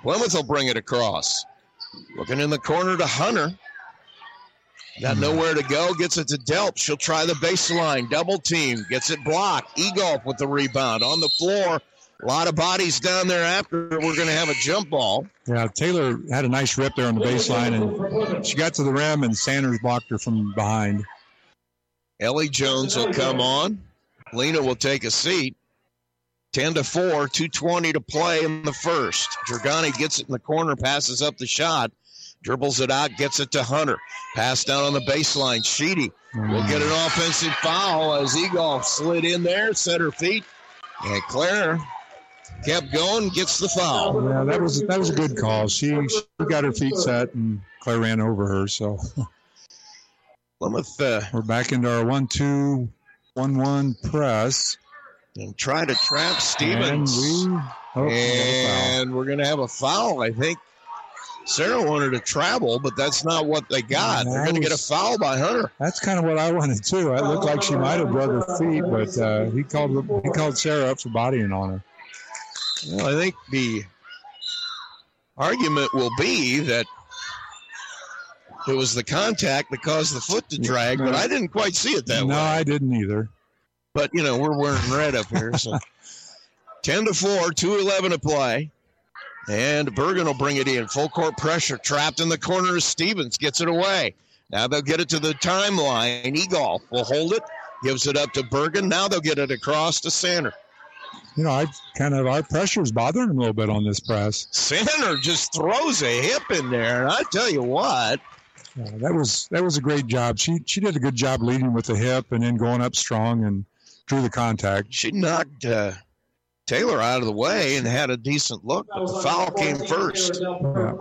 Plymouth will bring it across. Looking in the corner to Hunter. Got hmm. nowhere to go. Gets it to Delp. She'll try the baseline. Double team. Gets it blocked. Egolf with the rebound. On the floor. A lot of bodies down there after. We're going to have a jump ball. Yeah, Taylor had a nice rip there on the baseline, and she got to the rim, and Sanders blocked her from behind. Ellie Jones will come on. Lena will take a seat. 10 to 4, 220 to play in the first. Dragani gets it in the corner, passes up the shot, dribbles it out, gets it to Hunter. Pass down on the baseline. Sheedy will get an offensive foul as Egolf slid in there, set her feet, and Claire kept going, gets the foul. Yeah, that was that was a good call. She she got her feet set, and Claire ran over her. So Plymouth. Uh, We're back into our one-two, one-one press. And try to trap Stevens. And we. Oh, and we're going to have a foul, I think. Sarah wanted to travel, but that's not what they got. They're going to get a foul by Hunter. That's kind of what I wanted too. It looked like she might have drug her feet, but uh, he called he called Sarah up for bodying on her. Well, I think the argument will be that it was the contact that caused the foot to drag, but I didn't quite see it that no, way. No, I didn't either. But you know, we're wearing red up here, so ten to four, two eleven to play. And Bergen will bring it in. Full court pressure. Trapped in the corner. Stevens gets it away. Now they'll get it to the timeline. Egolf will hold it. Gives it up to Bergen. Now they'll get it across to Sander. You know, I kind of our pressure is bothering him a little bit on this press. Sander just throws a hip in there, and I tell you what, yeah, that was that was a great job. She she did a good job leading with the hip and then going up strong and drew the contact. She knocked uh, Taylor out of the way and had a decent look, but the foul came first. Yeah.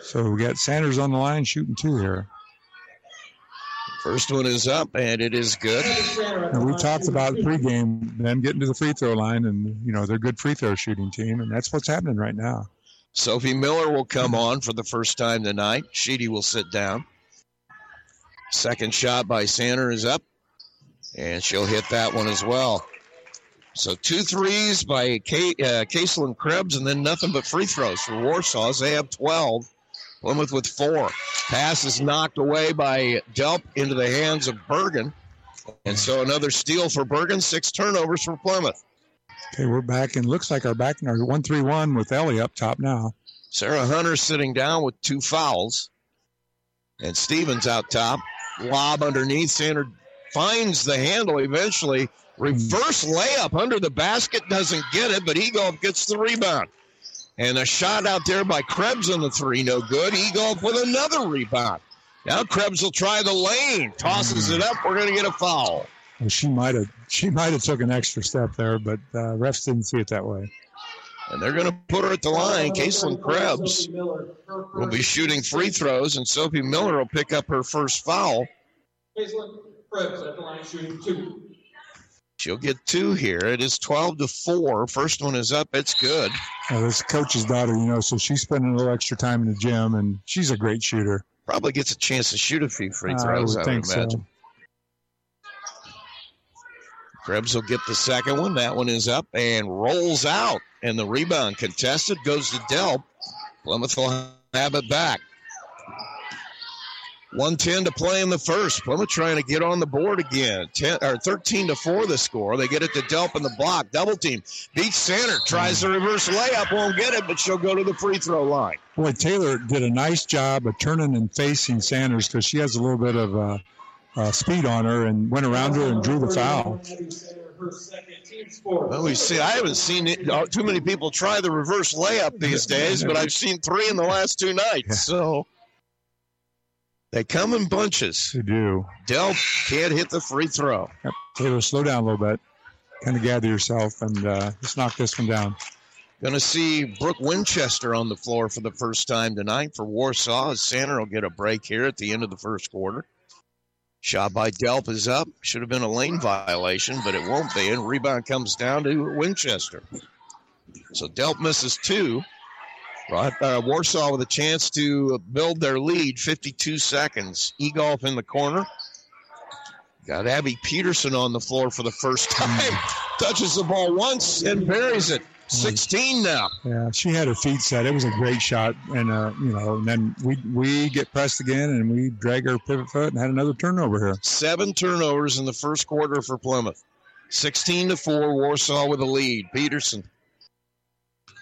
So we got Sanders on the line shooting two here. First one is up, and it is good. And we talked about pregame them getting to the free throw line, and you know they're a good free throw shooting team, and that's what's happening right now. Sophie Miller will come on for the first time tonight. Sheedy will sit down. Second shot by Sander is up, and she'll hit that one as well. So two threes by K, uh, Krebs, and then nothing but free throws for Warsaw. They have 12. Plymouth with four. Pass is knocked away by Delp into the hands of Bergen. And so another steal for Bergen, six turnovers for Plymouth. Okay, we're back, and looks like our back in our one three one with Ellie up top now. Sarah Hunter sitting down with two fouls. And Stevens out top. Lob underneath. Sander finds the handle eventually. Reverse layup under the basket, doesn't get it, but Egolf gets the rebound. And a shot out there by Krebs on the three, no good. Egolf with another rebound. Now Krebs will try the lane, tosses it up. We're going to get a foul. Well, she might have she might have took an extra step there, but uh, refs didn't see it that way. And they're going to put her at the line. Caselin Krebs will be shooting free throws, and Sophie Miller will pick up her first foul. Caselin Krebs at the line shooting two. She'll get two here. It is 12 to 4. First one is up. It's good. Well, this coach's daughter, you know, so she's spending a little extra time in the gym, and she's a great shooter. Probably gets a chance to shoot a few free throws, I I would would, think imagine. so. Krebs will get the second one. That one is up and rolls out. And the rebound contested goes to Delp. Plymouth will have it back. 110 to play in the first. Plymouth trying to get on the board again. 10 or 13 to 4 the score. They get it to Delp in the block. Double team. Beats Sander. Tries the reverse layup. Won't get it, but she'll go to the free throw line. Boy, Taylor did a nice job of turning and facing Sanders because she has a little bit of uh, uh, speed on her and went around her and drew the foul. Well, we see. I haven't seen it, uh, too many people try the reverse layup these days, but I've seen three in the last two nights. So they come in bunches. They do. Delp can't hit the free throw. Yep. Taylor, slow down a little bit. Kind of gather yourself and uh, let's knock this one down. Going to see Brooke Winchester on the floor for the first time tonight for Warsaw. Sander will get a break here at the end of the first quarter. Shot by Delp is up. Should have been a lane violation, but it won't be. And rebound comes down to Winchester. So Delp misses two. Right, uh, Warsaw with a chance to build their lead. 52 seconds. Egolf in the corner. Got Abby Peterson on the floor for the first time. Touches the ball once and buries it. 16 now. Yeah, she had her feet set. It was a great shot, and uh, you know, and then we we get pressed again, and we drag our pivot foot and had another turnover here. Seven turnovers in the first quarter for Plymouth. 16 to 4, Warsaw with a lead. Peterson.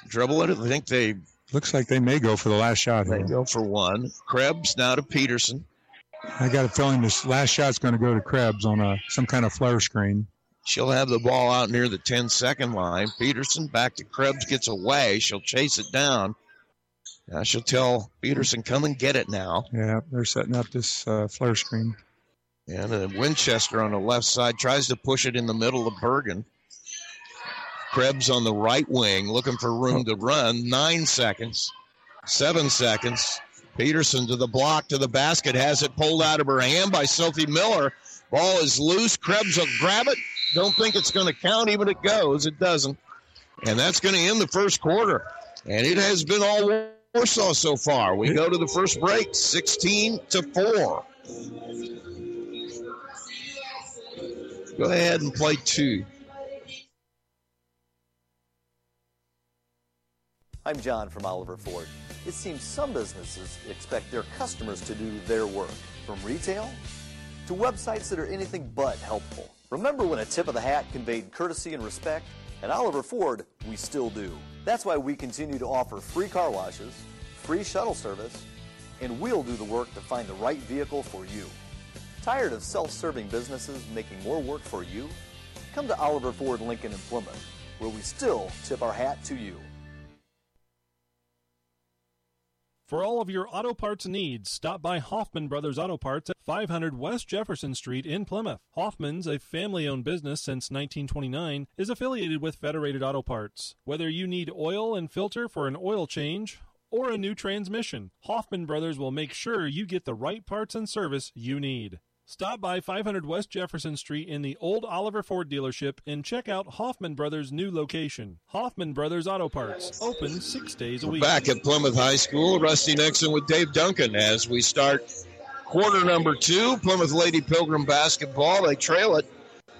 Dribble it. I think they Looks like they may go for the last shot they here. go for one. Krebs now to Peterson. I got a feeling this last shot's going to go to Krebs on a some kind of flare screen. She'll have the ball out near the 10 second line. Peterson back to Krebs, gets away. She'll chase it down. Now she'll tell Peterson, come and get it now. Yeah, they're setting up this uh, flare screen. And uh, Winchester on the left side tries to push it in the middle of Bergen. Krebs on the right wing looking for room to run. Nine seconds, seven seconds. Peterson to the block, to the basket, has it pulled out of her hand by Sophie Miller. Ball is loose. Krebs will grab it. Don't think it's going to count, even it goes. It doesn't. And that's going to end the first quarter. And it has been all Warsaw so far. We go to the first break, 16 to 4. Go ahead and play two. I'm John from Oliver Ford. It seems some businesses expect their customers to do their work, from retail to websites that are anything but helpful. Remember when a tip of the hat conveyed courtesy and respect? At Oliver Ford, we still do. That's why we continue to offer free car washes, free shuttle service, and we'll do the work to find the right vehicle for you. Tired of self serving businesses making more work for you? Come to Oliver Ford Lincoln in Plymouth, where we still tip our hat to you. For all of your auto parts needs, stop by Hoffman Brothers Auto Parts at 500 West Jefferson Street in Plymouth. Hoffman's, a family owned business since 1929, is affiliated with Federated Auto Parts. Whether you need oil and filter for an oil change or a new transmission, Hoffman Brothers will make sure you get the right parts and service you need. Stop by 500 West Jefferson Street in the old Oliver Ford dealership and check out Hoffman Brothers' new location. Hoffman Brothers Auto Parts, open six days a week. Back at Plymouth High School, Rusty Nixon with Dave Duncan as we start quarter number two. Plymouth Lady Pilgrim basketball. They trail it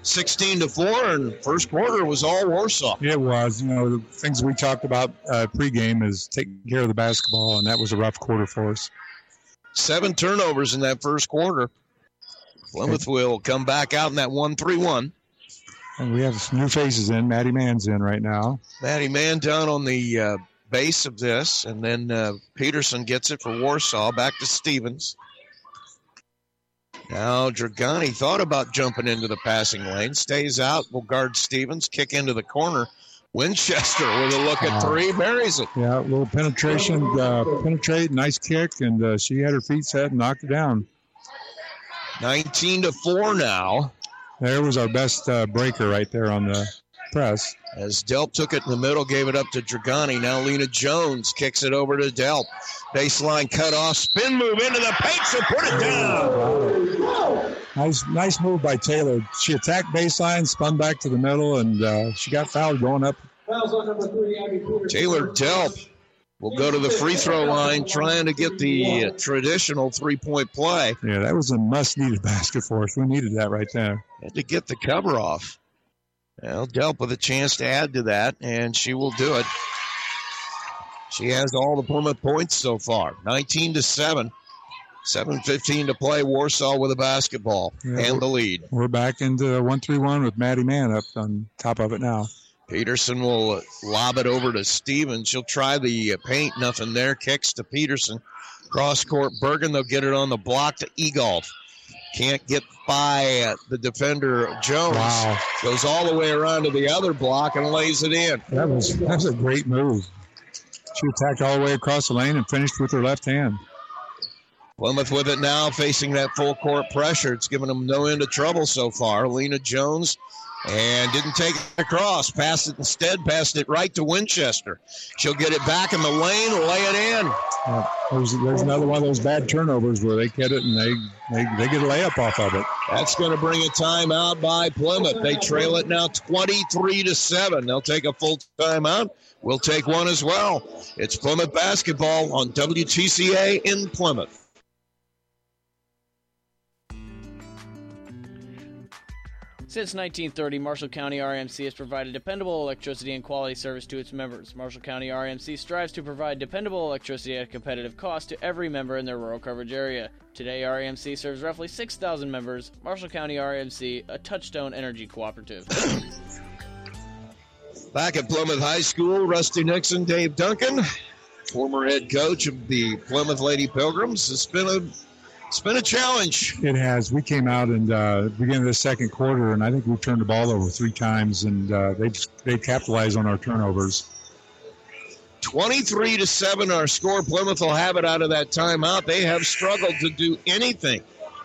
16 to 4, and first quarter was all Warsaw. It was. You know, the things we talked about uh, pregame is taking care of the basketball, and that was a rough quarter for us. Seven turnovers in that first quarter. Plymouth will come back out in that 1 3 1. And we have some new faces in. Maddie Mann's in right now. Maddie Mann down on the uh, base of this, and then uh, Peterson gets it for Warsaw. Back to Stevens. Now Dragani thought about jumping into the passing lane, stays out, will guard Stevens, kick into the corner. Winchester with a look at three, buries it. Yeah, a little penetration, uh, penetrate, nice kick, and uh, she had her feet set and knocked it down. 19 to 4 now. There was our best uh, breaker right there on the press. As Delp took it in the middle, gave it up to Dragani. Now Lena Jones kicks it over to Delp. Baseline cut off, spin move into the paint, so put it down. Nice, nice move by Taylor. She attacked baseline, spun back to the middle, and uh, she got fouled going up. Taylor Delp will go to the free throw line, trying to get the uh, traditional three point play. Yeah, that was a must needed basket for us. We needed that right there. Had to get the cover off. Well, Delp with a chance to add to that, and she will do it. She has all the Plymouth points so far 19 to 7. 7.15 to play. Warsaw with a basketball Yeah, and the lead. We're back into 1 3 1 with Maddie Mann up on top of it now. Peterson will lob it over to Stevens. She'll try the paint. Nothing there. Kicks to Peterson. Cross court. Bergen. They'll get it on the block to Egolf. Can't get by uh, the defender Jones. Wow. Goes all the way around to the other block and lays it in. That was that was a great move. She attacked all the way across the lane and finished with her left hand. Plymouth with it now, facing that full court pressure. It's given them no end of trouble so far. Lena Jones and didn't take it across. Passed it instead, passed it right to Winchester. She'll get it back in the lane, lay it in. Yeah, there's, there's another one of those bad turnovers where they get it and they, they, they get a layup off of it. That's going to bring a timeout by Plymouth. They trail it now 23 to 7. They'll take a full timeout. We'll take one as well. It's Plymouth basketball on WTCA in Plymouth. Since 1930, Marshall County REMC has provided dependable electricity and quality service to its members. Marshall County REMC strives to provide dependable electricity at a competitive cost to every member in their rural coverage area. Today, REMC serves roughly 6,000 members. Marshall County REMC, a touchstone energy cooperative. Back at Plymouth High School, Rusty Nixon, Dave Duncan, former head coach of the Plymouth Lady Pilgrims. It's been a it's been a challenge. It has. We came out and uh, beginning of the second quarter, and I think we turned the ball over three times, and uh, they just, they capitalized on our turnovers. 23 to 7 our score. Plymouth will have it out of that timeout. They have struggled to do anything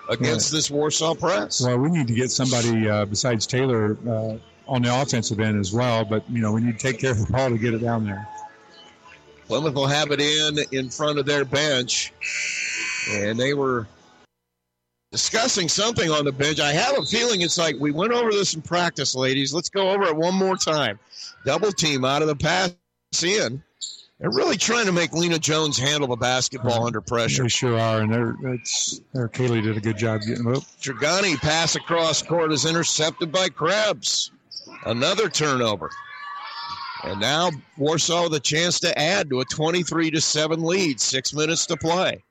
against this Warsaw press. Well, we need to get somebody uh, besides Taylor uh, on the offensive end as well, but you know we need to take care of the ball to get it down there. Plymouth will have it in in front of their bench. And they were discussing something on the bench. I have a feeling it's like we went over this in practice, ladies. Let's go over it one more time. Double team out of the pass in. They're really trying to make Lena Jones handle the basketball uh, under pressure. They sure are, and they're it's their Kaylee did a good job getting up. Dragani pass across court is intercepted by Krebs. Another turnover. And now Warsaw with a chance to add to a 23 to 7 lead. Six minutes to play.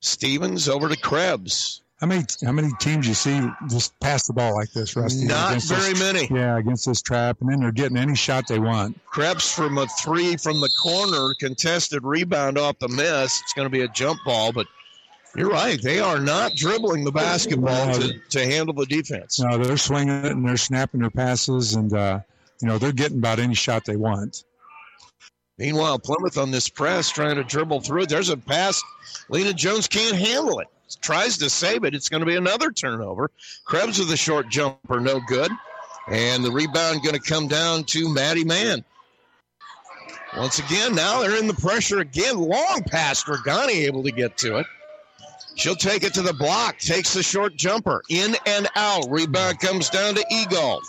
Stevens over to Krebs. How many how many teams you see just pass the ball like this, Rusty? Not very this, many. Yeah, against this trap, and then they're getting any shot they want. Krebs from a three from the corner, contested rebound off the miss. It's going to be a jump ball, but you're right. They are not dribbling the basketball No. to, to handle the defense. No, they're swinging it and they're snapping their passes, and uh, you know they're getting about any shot they want. Meanwhile, Plymouth on this press trying to dribble through it. There's a pass. Lena Jones can't handle it. Tries to save it. It's going to be another turnover. Krebs with a short jumper, no good. And the rebound going to come down to Maddie Mann. Once again, now they're in the pressure again. Long pass. Dragani able to get to it. She'll take it to the block. Takes the short jumper. In and out. Rebound comes down to Egolf.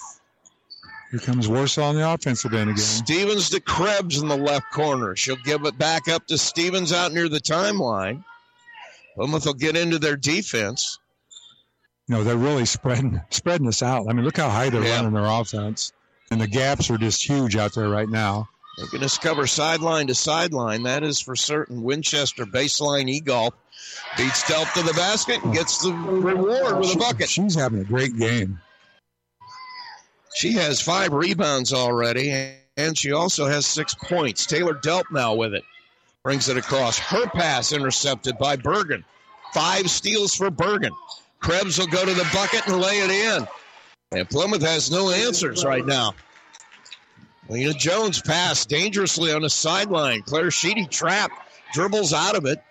Here comes Warsaw on the offensive end again. Stevens to Krebs in the left corner. She'll give it back up to Stevens out near the timeline. Plymouth will get into their defense. You know they're really spreading spreading us out. I mean, look how high they're Yeah. running their offense, and the gaps are just huge out there right now. They're going to cover sideline to sideline. That is for certain. Winchester baseline Egolf beats Delp to the basket and gets the reward with a bucket. She's having a great game. She has five rebounds already, and she also has six points. Taylor Delp now with it. Brings it across. Her pass intercepted by Bergen. Five steals for Bergen. Krebs will go to the bucket and lay it in. And Plymouth has no answers right now. Lena Jones pass dangerously on the sideline. Claire Sheedy trapped, dribbles out of it.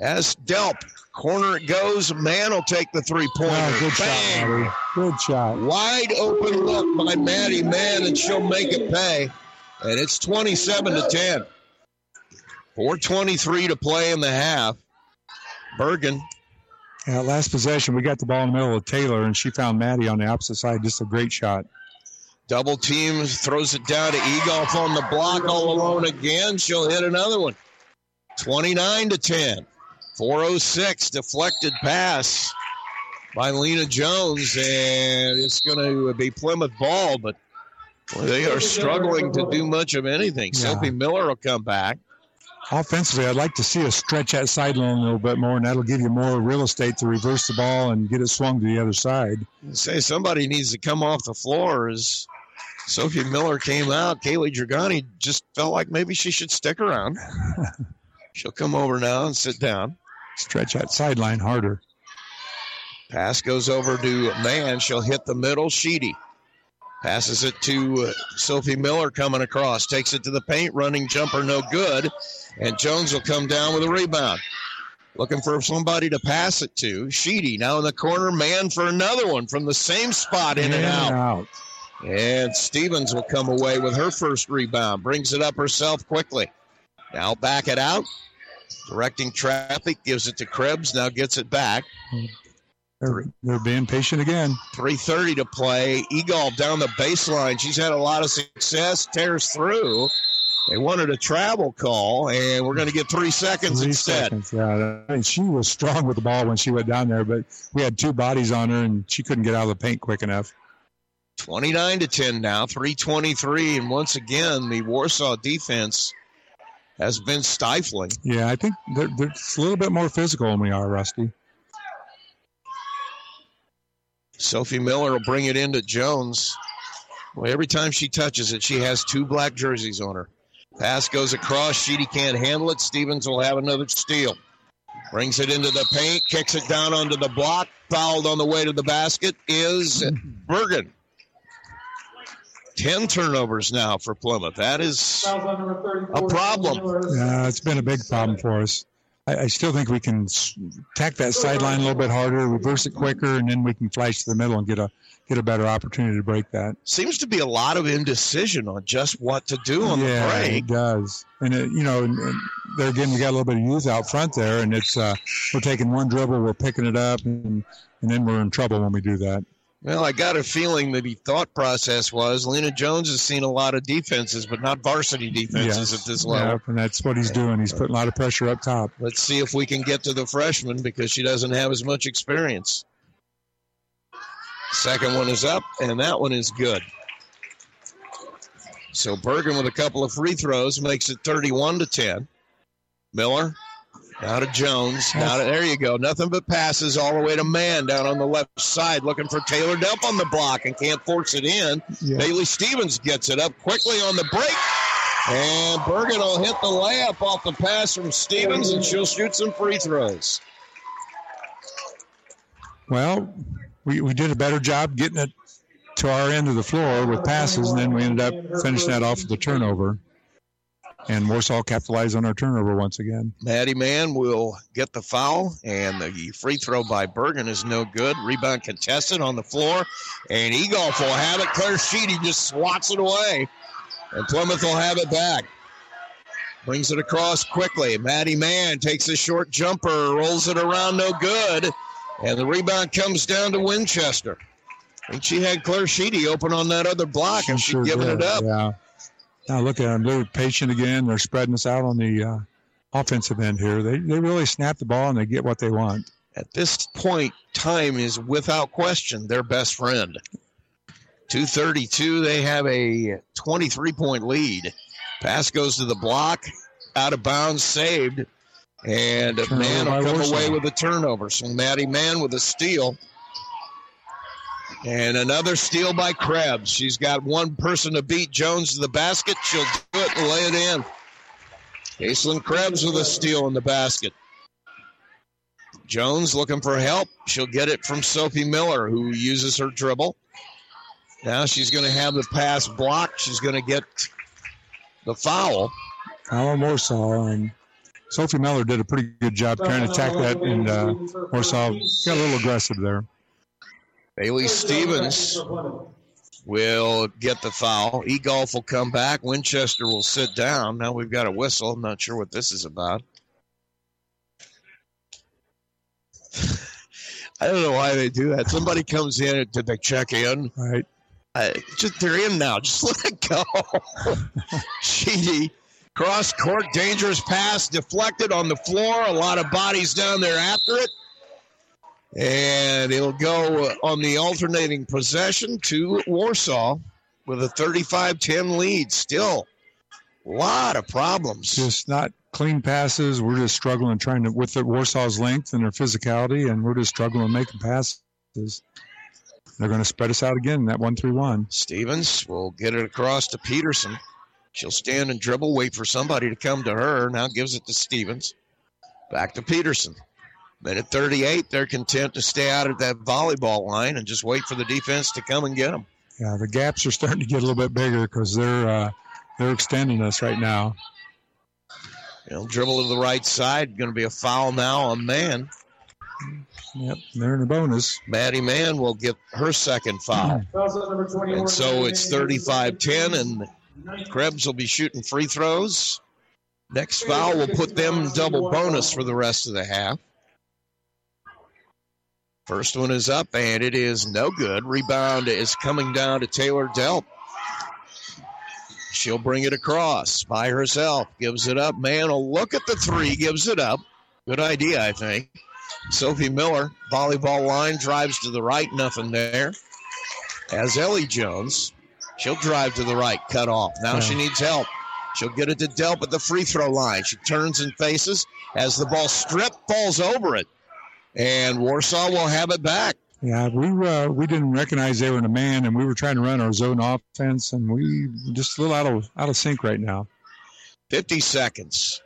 As Delp, corner it goes. Mann will take the three pointer. Oh, good shot, Bang! Maddie. Good shot. Wide open look by Maddie Mann, and she'll make it pay. And it's 27 to 10. 423 to play in the half. Bergen Yeah, last possession, we got the ball in the middle of Taylor, and she found Maddie on the opposite side. Just a great shot. double teams, throws it down to Egolf on the block all alone again. She'll hit another one. 29 to 10. 406 deflected pass by Lena Jones, and it's going to be Plymouth ball, but they are struggling to do much of anything. Yeah. Sophie Miller will come back. Offensively, I'd like to see us stretch that sideline a little bit more, and that'll give you more real estate to reverse the ball and get it swung to the other side. say somebody needs to come off the floor as Sophie Miller came out. Kaylee Dragani just felt like maybe she should stick around. She'll come over now and sit down. Stretch that sideline harder. Pass goes over to Mann. She'll hit the middle. Sheedy passes it to uh, Sophie Miller coming across. Takes it to the paint. Running jumper, no good. And Jones will come down with a rebound. Looking for somebody to pass it to. Sheedy now in the corner. Mann for another one from the same spot in and out. And Stevens will come away with her first rebound. Brings it up herself quickly. Now back it out. Directing traffic. Gives it to Krebs. Now gets it back. They're, they're being patient again. 3.30 to play. Egolf down the baseline. She's had a lot of success. Tears through. They wanted a travel call, and we're going to get three seconds Three instead. seconds, yeah. I mean, she was strong with the ball when she went down there, but we had two bodies on her, and she couldn't get out of the paint quick enough. 29 to 10 now. 3.23. And once again, the Warsaw defense has been stifling. Yeah, I think they're, they're it's a little bit more physical than we are, Rusty. Sophie Miller will bring it into Jones. Well, every time she touches it, she has two black jerseys on her. Pass goes across. Sheedy can't handle it. Stevens will have another steal. Brings it into the paint, kicks it down onto the block. Fouled on the way to the basket is Bergen. 10 turnovers now for Plymouth. That is a problem. Yeah, it's been a big problem for us. I, I still think we can tack that sideline a little bit harder, reverse it quicker, and then we can flash to the middle and get a get a better opportunity to break that. Seems to be a lot of indecision on just what to do on yeah, the break. it does. And it, you know, and, and there again, we got a little bit of youth out front there, and it's uh, we're taking one dribble, we're picking it up, and and then we're in trouble when we do that. Well, I got a feeling that the thought process was Lena Jones has seen a lot of defenses, but not varsity defenses at this level. Yeah, and that's what he's doing. He's putting a lot of pressure up top. Let's see if we can get to the freshman because she doesn't have as much experience. Second one is up, and that one is good. So Bergen with a couple of free throws makes it 31 to 10. Miller now to Jones. Now to, there you go. Nothing but passes all the way to Mann down on the left side, looking for Taylor Delp on the block and can't force it in. Yeah. Bailey Stevens gets it up quickly on the break. And Bergen will hit the layup off the pass from Stevens, and she'll shoot some free throws. Well, we, we did a better job getting it to our end of the floor with passes, and then we ended up finishing that off with a turnover. And Warsaw capitalized on our turnover once again. Maddie Mann will get the foul, and the free throw by Bergen is no good. Rebound contested on the floor, and Egolf will have it. Claire Sheedy just swats it away, and Plymouth will have it back. Brings it across quickly. Maddie Mann takes a short jumper, rolls it around, no good, and the rebound comes down to Winchester. And she had Claire Sheedy open on that other block, and she's Sure giving did, it up. Yeah. Now look at them. They're patient again. They're spreading us out on the uh, offensive end here. They, they really snap the ball and they get what they want. At this point, time is without question their best friend. 232, they have a 23 point lead. Pass goes to the block, out of bounds, saved. And Turnover Mann will come away with a turnover. So Maddie Mann with a steal. And another steal by Krebs. She's got one person to beat Jones to the basket. She'll do it and lay it in. Aislinn Krebs with a steal in the basket. Jones looking for help. She'll get it from Sophie Miller, who uses her dribble. Now she's going to have the pass blocked. She's going to get the foul. Alan Warsaw and Sophie Miller did a pretty good job trying to attack that, and uh, got a little aggressive there. Bailey Stevens will get the foul. Egolf will come back. Winchester will sit down. Now we've got a whistle. I'm not sure what this is about. I don't know why they do that. Somebody comes in. Did they check in? Right. Uh, just they're in now. Just let it go. Sheedy cross court, dangerous pass, deflected on the floor. A lot of bodies down there after it, and it'll go on the alternating possession to Warsaw with a 35-10 lead. Still, a lot of problems. Just not clean passes. We're just struggling trying to with the Warsaw's length and their physicality, and we're just struggling making passes. They're going to spread us out again in that one three one. Stevens will get it across to Peterson. She'll stand and dribble, wait for somebody to come to her. Now gives it to Stevens. Back to Peterson. Minute 38, they're content to stay out at that volleyball line and just wait for the defense to come and get them. Yeah, the gaps are starting to get a little bit bigger because they're uh, they're extending us right now. They'll dribble to the right side. Going to be a foul now on Mann. Yep, they're in the bonus. Maddie Mann will get her second foul. And so it's 35 10, and Krebs will be shooting free throws. Next foul will put them double bonus for the rest of the half. First one is up, and it is no good. Rebound is coming down to Taylor Delp. She'll bring it across by herself. Gives it up. Mann will look at the three, gives it up. Good idea, I think. Sophie Miller, volleyball line, drives to the right, nothing there. As Ellie Jones, she'll drive to the right, cut off. Now she needs help. She'll get it to Delp at the free throw line. She turns and faces as the ball strip falls over it. And Warsaw will have it back. Yeah, we uh, we didn't recognize they were in a man, and we were trying to run our zone offense, and we just a little out of out of sync right now. 50 seconds.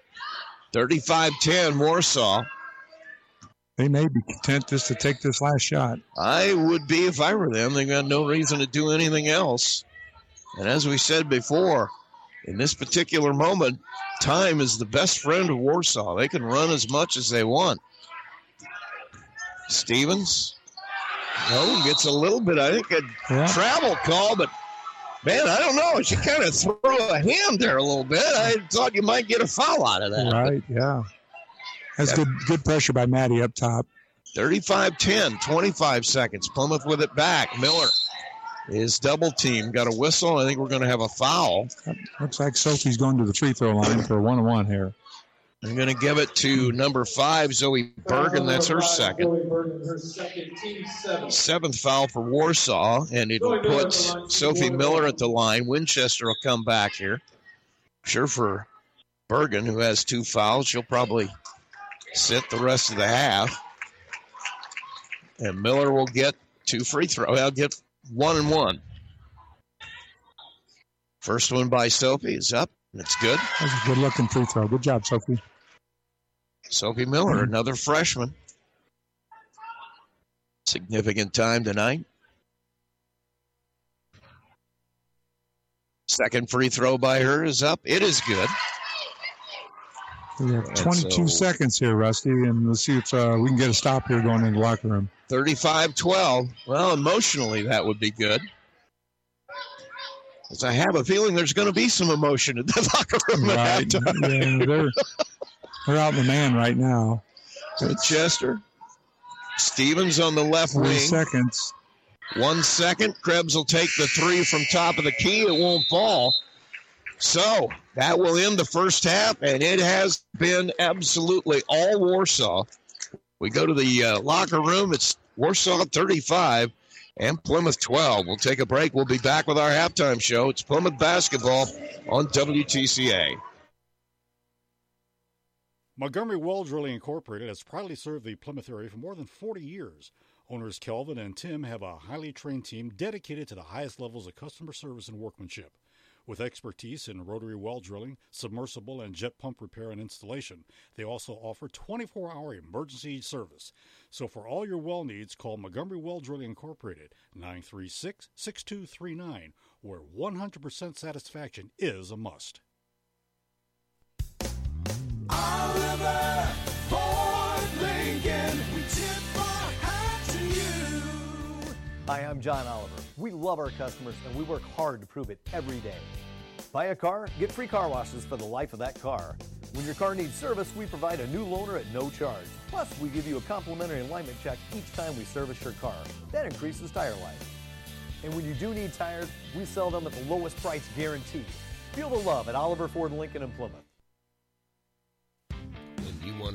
35 10, Warsaw. They may be content just to take this last shot. I would be if I were them. They've got no reason to do anything else. And as we said before, In this particular moment, time is the best friend of Warsaw. They can run as much as they want. Stevens, no, gets a little bit, I think, a Yeah. travel call, but man, I don't know. She kind of threw a hand there a little bit. I thought you might get a foul out of that. Right, yeah. That's good good pressure by Maddie up top. 35 10, 25 seconds. Plymouth with it back. Miller is double team. Got a whistle. I think we're going to have a foul. Looks like Sophie's going to the free throw line for a one on one here. I'm going to give it to number five, Zoe Bergen. That's her second. Zoe Bergen, her second, team seven. Seventh foul for Warsaw, and it'll put Sophie Miller at the line. Winchester will come back here. Sure for Bergen, who has two fouls. She'll probably sit the rest of the half. And Miller will get two free throws. I'll get one and one. First one by Sophie is up, and it's good. That's a good looking free throw. Good job, Sophie. Sophie Miller, another freshman. Significant time tonight. Second free throw by her is up. It is good. We have 22 so- seconds here, Rusty, and let's see if uh, we can get a stop here going in the locker room. 35 12. Well, emotionally, that would be good. As I have a feeling there's going to be some emotion in the locker room Right. Yeah, they're, they're out in the man right now. Winchester. Stevens on the left 40 wing. seconds. One second. Krebs will take the three from top of the key. It won't fall. So that will end the first half, and it has been absolutely all Warsaw. We go to the uh, locker room. It's Warsaw 35 and Plymouth 12. We'll take a break. We'll be back with our halftime show. It's Plymouth basketball on WTCA. Montgomery Well Drilling Incorporated has proudly served the Plymouth area for more than 40 years. Owners Kelvin and Tim have a highly trained team dedicated to the highest levels of customer service and workmanship. With expertise in rotary well drilling, submersible, and jet pump repair and installation, they also offer 24 hour emergency service. So for all your well needs, call Montgomery Well Drilling Incorporated 936 6239, where 100% satisfaction is a must. Oliver Ford Lincoln, we tip our hat to you. Hi, I'm John Oliver. We love our customers and we work hard to prove it every day. Buy a car, get free car washes for the life of that car. When your car needs service, we provide a new loaner at no charge. Plus, we give you a complimentary alignment check each time we service your car. That increases tire life. And when you do need tires, we sell them at the lowest price guaranteed. Feel the love at Oliver Ford Lincoln in Plymouth.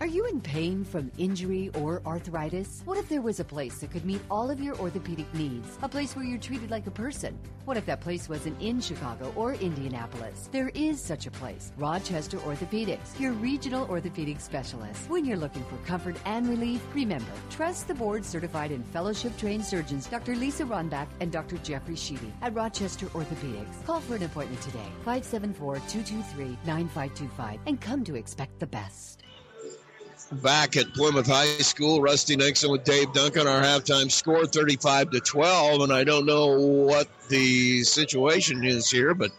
Are you in pain from injury or arthritis? What if there was a place that could meet all of your orthopedic needs? A place where you're treated like a person? What if that place wasn't in Chicago or Indianapolis? There is such a place Rochester Orthopedics, your regional orthopedic specialist. When you're looking for comfort and relief, remember, trust the board certified and fellowship trained surgeons Dr. Lisa Ronbach and Dr. Jeffrey Sheedy at Rochester Orthopedics. Call for an appointment today, 574 223 9525, and come to expect the best. Back at Plymouth High School. Rusty Nixon with Dave Duncan. Our halftime score 35 to 12. And I don't know what the situation is here, but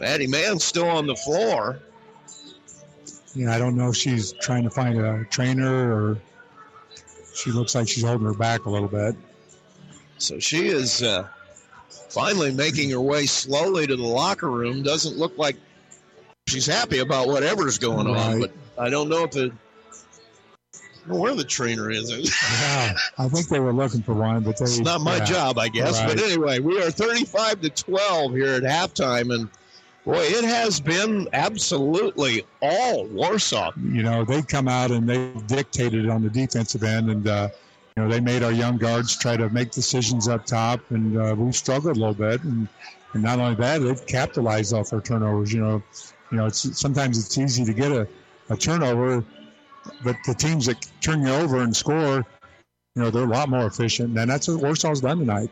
Maddie Mann's still on the floor. You know, I don't know if she's trying to find a trainer or she looks like she's holding her back a little bit. So she is uh, finally making her way slowly to the locker room. Doesn't look like she's happy about whatever's going on, but I don't know if the I don't know where the trainer is. Yeah, I think they were looking for one, but they. It's not my yeah. job, I guess. Right. But anyway, we are 35 to 12 here at halftime, and boy, it has been absolutely all Warsaw. you know, they come out and they dictated on the defensive end, and uh, you know, they made our young guards try to make decisions up top, and uh, we struggled a little bit. And, and not only that, they've capitalized off our turnovers. You know, you know, it's, sometimes it's easy to get a, a turnover, but the teams that turn you over and score, you know, they're a lot more efficient, and that's what Warsaw's done tonight.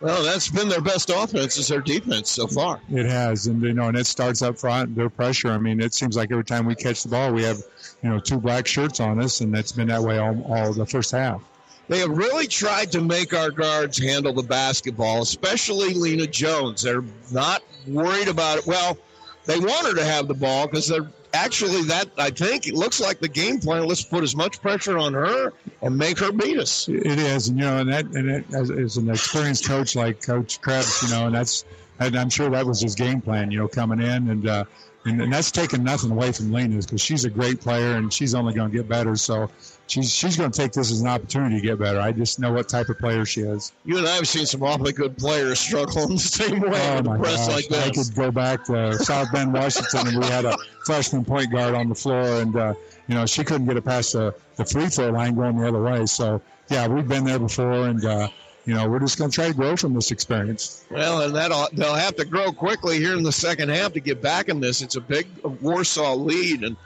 Well, that's been their best offense is their defense so far. It has, and you know, and it starts up front. Their pressure. I mean, it seems like every time we catch the ball, we have, you know, two black shirts on us, and that's been that way all, all the first half. They have really tried to make our guards handle the basketball, especially Lena Jones. They're not worried about it. Well, they want her to have the ball because they're actually that. I think it looks like the game plan. Let's put as much pressure on her and make her beat us. It is, and you know, and that, and it, as, as an experienced coach like Coach Krebs, you know, and that's, and I'm sure that was his game plan, you know, coming in, and uh, and, and that's taking nothing away from Lena's because she's a great player and she's only going to get better. So she's she's going to take this as an opportunity to get better. I just know what type of player she is. You and I have seen some awfully good players struggle in the same way Oh my press gosh! like this. I could go back to South Bend, Washington, and we had a freshman point guard on the floor, and uh, you know she couldn't get it past the, the free throw line going the other way. So yeah, we've been there before, and uh, you know we're just going to try to grow from this experience. Well, and that they'll have to grow quickly here in the second half to get back in this. It's a big Warsaw lead, and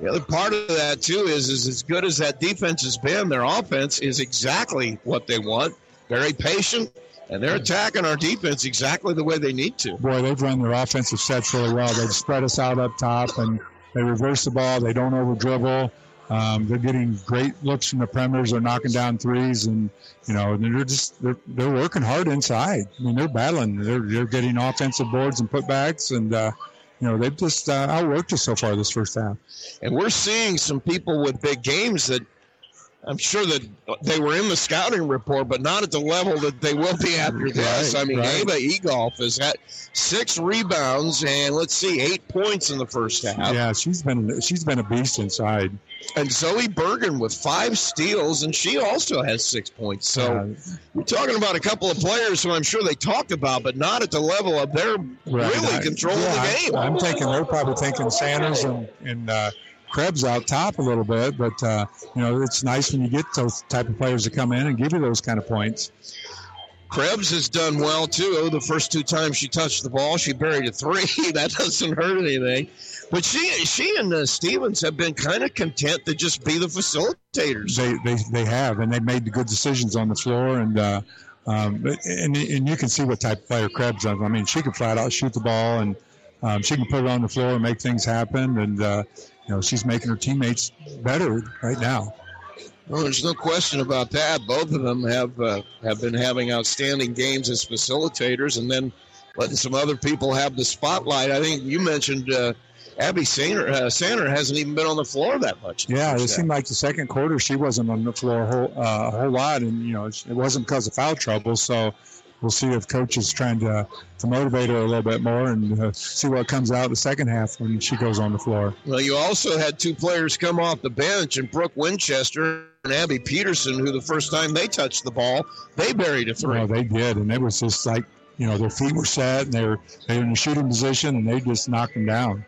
the other part of that too is is as good as that defense has been, their offense is exactly what they want. Very patient, and they're attacking our defense exactly the way they need to. Boy, they've run their offensive sets really well. They've spread us out up top, and they reverse the ball. They don't over dribble. Um, they're getting great looks from the perimeters. They're knocking down threes, and you know they're just they're, they're working hard inside. I mean, they're battling. They're they're getting offensive boards and putbacks, and uh, you know they've just uh, outworked us so far this first half. And we're seeing some people with big games that I'm sure that they were in the scouting report, but not at the level that they will be after this. Right, I mean, right. Ava Egolf has had six rebounds and let's see, eight points in the first half. Yeah, she's been she's been a beast inside. And Zoe Bergen with five steals, and she also has six points. So we're talking about a couple of players who I'm sure they talked about, but not at the level of their Right. really I- controlling yeah, the game. I, am thinking they're probably thinking Sanders and, and uh, Krebs out top a little bit, but uh, you know it's nice when you get those type of players to come in and give you those kind of points. Krebs has done well too. Oh, the first two times she touched the ball, she buried a three. that doesn't hurt anything. But she, she and uh, Stevens have been kind of content to just be the facilitators. They, they they have, and they made the good decisions on the floor, and uh, um, and and you can see what type of player Krebs is. I mean, she can flat out shoot the ball, and um, she can put it on the floor and make things happen, and uh, you know she's making her teammates better right now. Well, there's no question about that. Both of them have uh, have been having outstanding games as facilitators, and then letting some other people have the spotlight. I think you mentioned uh, Abby Sander. Uh, Sander hasn't even been on the floor that much. Yeah, it half. seemed like the second quarter she wasn't on the floor a whole, uh, a whole lot, and you know it wasn't because of foul trouble. So we'll see if coach is trying to to motivate her a little bit more and uh, see what comes out the second half when she goes on the floor. Well, you also had two players come off the bench, and Brooke Winchester and Abby Peterson, who the first time they touched the ball, they buried a three. Well, they did, and it was just like you know their feet were set and they were they were in a shooting position and they just knocked them down.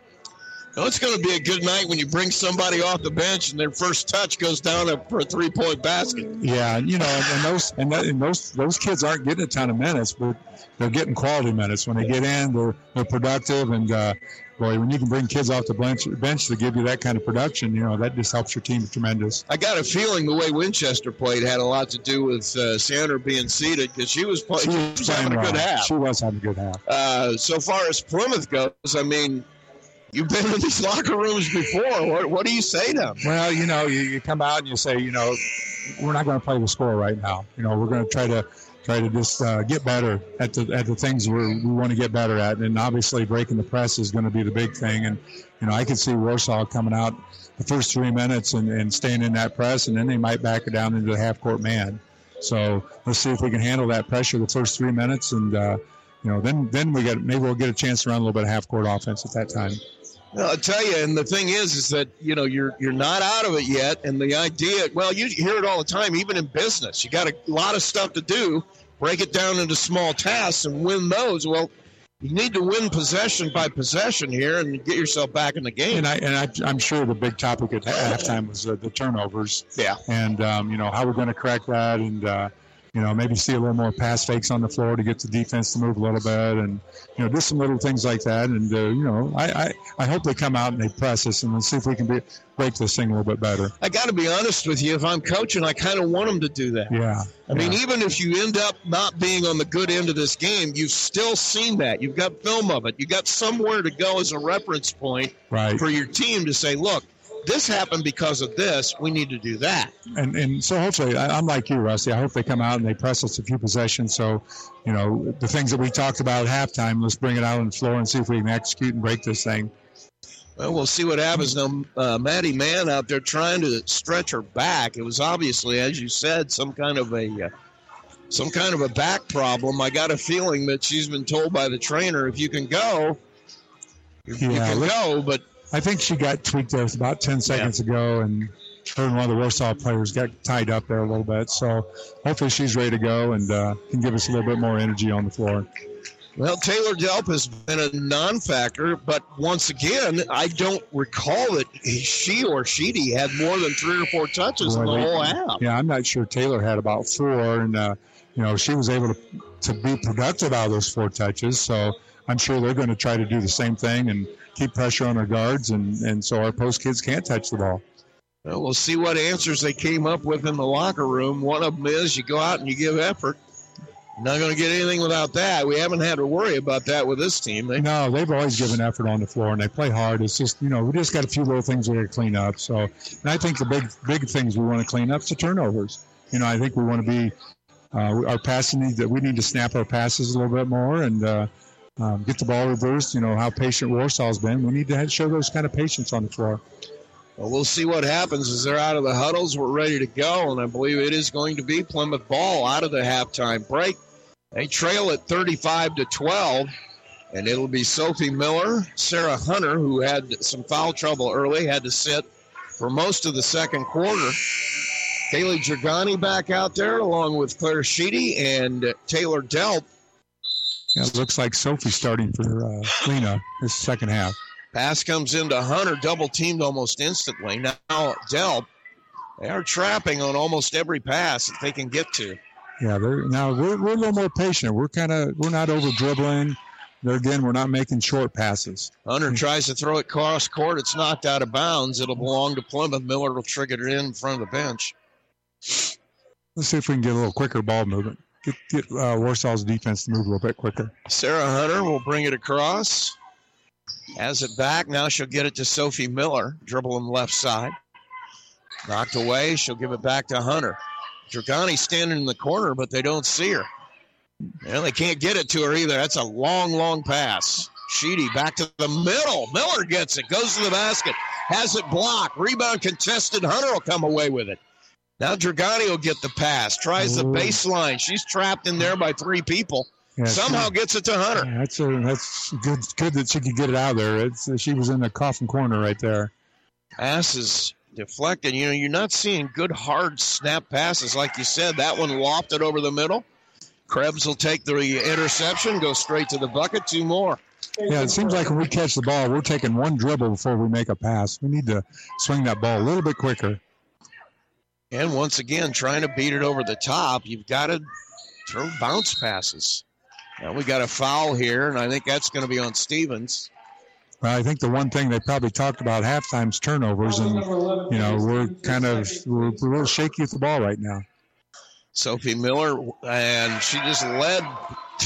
It's going to be a good night when you bring somebody off the bench and their first touch goes down for a three-point basket. Yeah, you know, and, those and, that, and those those kids aren't getting a ton of minutes, but they're getting quality minutes. When they get in, they're they're productive, and uh, boy, when you can bring kids off the bench bench to give you that kind of production, you know, that just helps your team tremendous. I got a feeling the way Winchester played had a lot to do with uh, Sander being seated because she was, playing. she was having a good half. She was having a good half. Uh, so far as Plymouth goes, I mean, you've been in these locker rooms before. What, what do you say to them? Well, you know, you, you come out and you say, you know, we're not going to play the score right now. You know, we're going to try to try to just uh, get better at the at the things we want to get better at, and obviously breaking the press is going to be the big thing. And you know, I could see Warsaw coming out the first three minutes and, and staying in that press, and then they might back it down into the half court man. So let's see if we can handle that pressure the first three minutes, and uh, you know, then then we get maybe we'll get a chance to run a little bit of half court offense at that time. I'll tell you, and the thing is, is that you know you're you're not out of it yet, and the idea. Well, you hear it all the time, even in business. You got a lot of stuff to do. Break it down into small tasks and win those. Well, you need to win possession by possession here and get yourself back in the game. And I and I, I'm sure the big topic at halftime was uh, the turnovers. Yeah. And um, you know how we're going to correct that, and uh, you know maybe see a little more pass fakes on the floor to get the defense to move a little bit, and you know just some little things like that. And uh, you know I, I I hope they come out and they press us and see if we can be, break this thing a little bit better. I got to be honest with you. If I'm coaching, I kind of want them to do that. Yeah. I mean, even if you end up not being on the good end of this game, you've still seen that. You've got film of it. You've got somewhere to go as a reference point Right. for your team to say, look, this happened because of this. We need to do that. and and so hopefully I, I'm like you, Rusty. I hope they come out and they press us a few possessions. So, you know, the things that we talked about at halftime, let's bring it out on the floor and see if we can execute and break this thing. Well, we'll see what happens now. Uh, Maddie Mann out there trying to stretch her back. It was obviously, as you said, some kind of a uh, some kind of a back problem. I got a feeling that she's been told by the trainer, if you can go, you, you can go. But I think she got tweaked there about 10 seconds ago, and her and one of the Warsaw players got tied up there a little bit. So hopefully she's ready to go and uh, can give us a little bit more energy on the floor. Well, Taylor Delp has been a non-factor, but once again, I don't recall that she or Sheedy had more than three or four touches in the they- whole half. Yeah, I'm not sure Taylor had about four, and uh, you know she was able to to be productive out of those four touches. So I'm sure they're going to try to do the same thing and keep pressure on our guards, and and so our post kids can't touch the ball. Well, we'll see what answers they came up with in the locker room. One of them is you go out and you give effort. Not going to get anything without that. We haven't had to worry about that with this team. They, No, they've always given effort on the floor, and they play hard. It's just you know we just got a few little things we got to clean up. So, and I think the big big things we want to clean up is the turnovers. You know, I think we want to be uh, our passing needs that we need to snap our passes a little bit more and uh, um, get the ball reversed. You know how patient Warsaw's been. We need to show those kind of patience on the floor. well, we'll see what happens as they're out of the huddles. We're ready to go, and I believe it is going to be Plymouth ball out of the halftime break. They trail at 35 to 12, and it'll be Sophie Miller, Sarah Hunter, who had some foul trouble early, had to sit for most of the second quarter. Kaylee Dragani back out there, along with Claire Sheedy and Taylor Delp. Yeah, it looks like Sophie's starting for uh, Lena this second half. Pass comes into Hunter, double teamed almost instantly. Now Delp, they are trapping on almost every pass that they can get to. Yeah, they're now we're, we're a little more patient. We're kind of we're not over dribbling. There again, we're not making short passes. Hunter tries to throw it cross court. It's knocked out of bounds. It'll belong to Plymouth. Miller will trigger it in, in front of the bench. Let's see if we can get a little quicker ball movement. Get, get uh, Warsaw's defense to move a little bit quicker. Sarah Hunter will bring it across. Has it back. Now she'll get it to Sophie Miller. Dribble on the left side. Knocked away. She'll give it back to Hunter. Dragani standing in the corner, but they don't see her. Well, they can't get it to her either. That's a long, long pass. Sheedy back to the middle. Miller gets it. Goes to the basket. Has it blocked. Rebound contested. Hunter will come away with it. Now Dragani will get the pass. Tries the baseline. She's trapped in there by three people. Yeah, Somehow she- gets it to Hunter. Yeah, that's a, that's good. Good that she could get it out of there. It's she was in the coffin corner right there. Pass is deflected. You know, you're not seeing good hard snap passes like you said. That one lofted it over the middle. Krebs will take the interception, go straight to the bucket. Two more. Yeah, it seems like when we catch the ball, we're taking one dribble before we make a pass. We need to swing that ball a little bit quicker. And once again, trying to beat it over the top, you've got to throw bounce passes. Now we got a foul here, and I think that's going to be on Stevens. Well, I think the one thing they probably talked about halftime's turnovers, and you know we're kind of we're, we're a little shaky with the ball right now. Sophie Miller, and she just led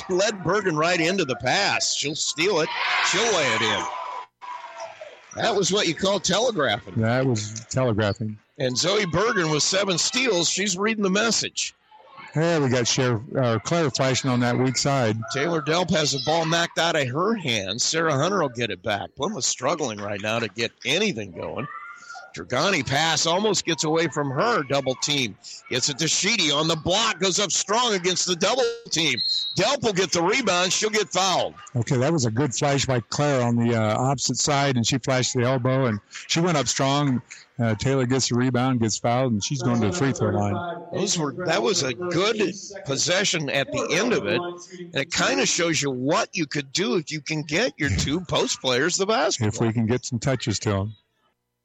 led Bergen right into the pass. She'll steal it. She'll lay it in. That was what you call telegraphing. That was telegraphing. And Zoe Bergen with seven steals. She's reading the message. Hey, we got Sheriff uh, Claire flashing on that weak side. Taylor Delp has the ball knocked out of her hands. Sarah Hunter will get it back. Plymouth's struggling right now to get anything going. Dragani pass almost gets away from her. Double team. Gets it to Sheedy on the block. Goes up strong against the double team. Delp will get the rebound. She'll get fouled. Okay, that was a good flash by Claire on the uh, opposite side, and she flashed the elbow, and she went up strong. Uh, Taylor gets the rebound, gets fouled, and she's going to the free throw line. Those were that was a good possession at the end of it, and it kind of shows you what you could do if you can get your two post players the basketball. If we can get some touches to them.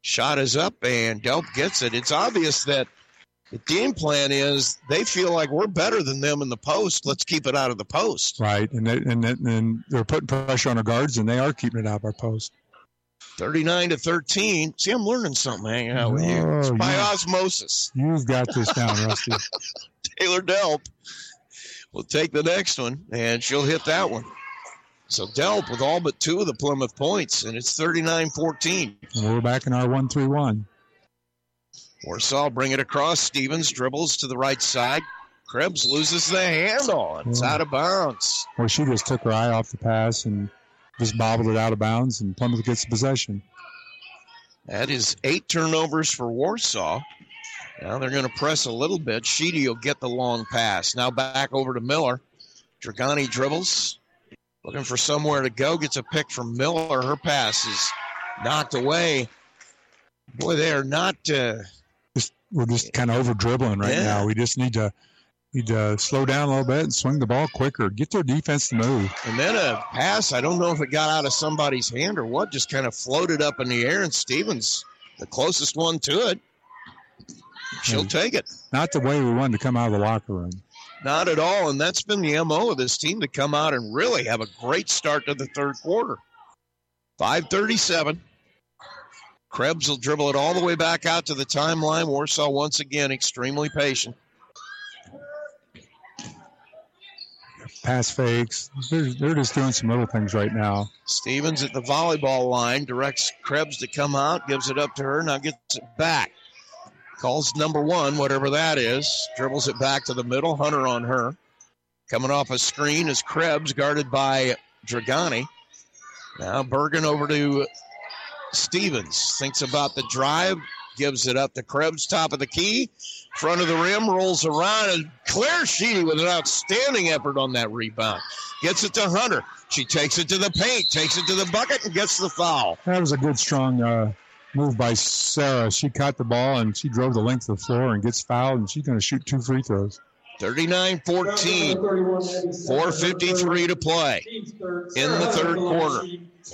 Shot is up, and Delp gets it. It's obvious that the game plan is they feel like we're better than them in the post. Let's keep it out of the post. Right, and they, and then- and they're putting pressure on our guards, and they are keeping it out of our post. 39 to 13. See, I'm learning something hanging out with you. Oh, it's Oh, by you- osmosis. You've got this down, Rusty. Taylor Delp will take the next one, and she'll hit that one. So Delp with all but two of the Plymouth points, and it's 39 14. We're back in our one-three-one. Warsaw bring it across. Stevens dribbles to the right side. Krebs loses the handle. It's Yeah. out of bounds. Well, she just took her eye off the pass and just bobbled it out of bounds, and Plymouth gets the possession. That is eight turnovers for Warsaw. Now they're going to press a little bit. Sheedy will get the long pass. Now back over to Miller. Dragani dribbles. Looking for somewhere to go. Gets a pick from Miller. Her pass is knocked away. Boy, they are not. Uh, Just, we're just kind of over dribbling right Yeah. now. We just need to need to slow down a little bit and swing the ball quicker. Get their defense to move. and then a pass. I don't know if it got out of somebody's hand or what. Just kind of floated up in the air. And Stevens, the closest one to it, she'll And take it. Not the way we wanted to come out of the locker room. Not at all. And that's been the MO of this team to come out and really have a great start to the third quarter. 537. Krebs will dribble it all the way back out to the timeline. Warsaw once again extremely patient. Pass fakes. They're, they're just doing some little things right now. Stevens at the volleyball line directs Krebs to come out, gives it up to her, now gets it back. Calls number one, whatever that is, dribbles it back to the middle. Hunter on her. Coming off a screen is Krebs, guarded by Dragani. Now Bergen over to Stevens. Thinks about the drive, gives it up to Krebs, top of the key, front of the rim, rolls around, and Claire Sheedy with an outstanding effort on that rebound. Gets it to Hunter. She takes it to the paint, takes it to the bucket, and gets the foul. That was a good, strong uh, move by Sarah. She caught the ball and she drove the length of the floor and gets fouled, and she's going to shoot two free throws. 39 14. 4.53 to play in the third quarter.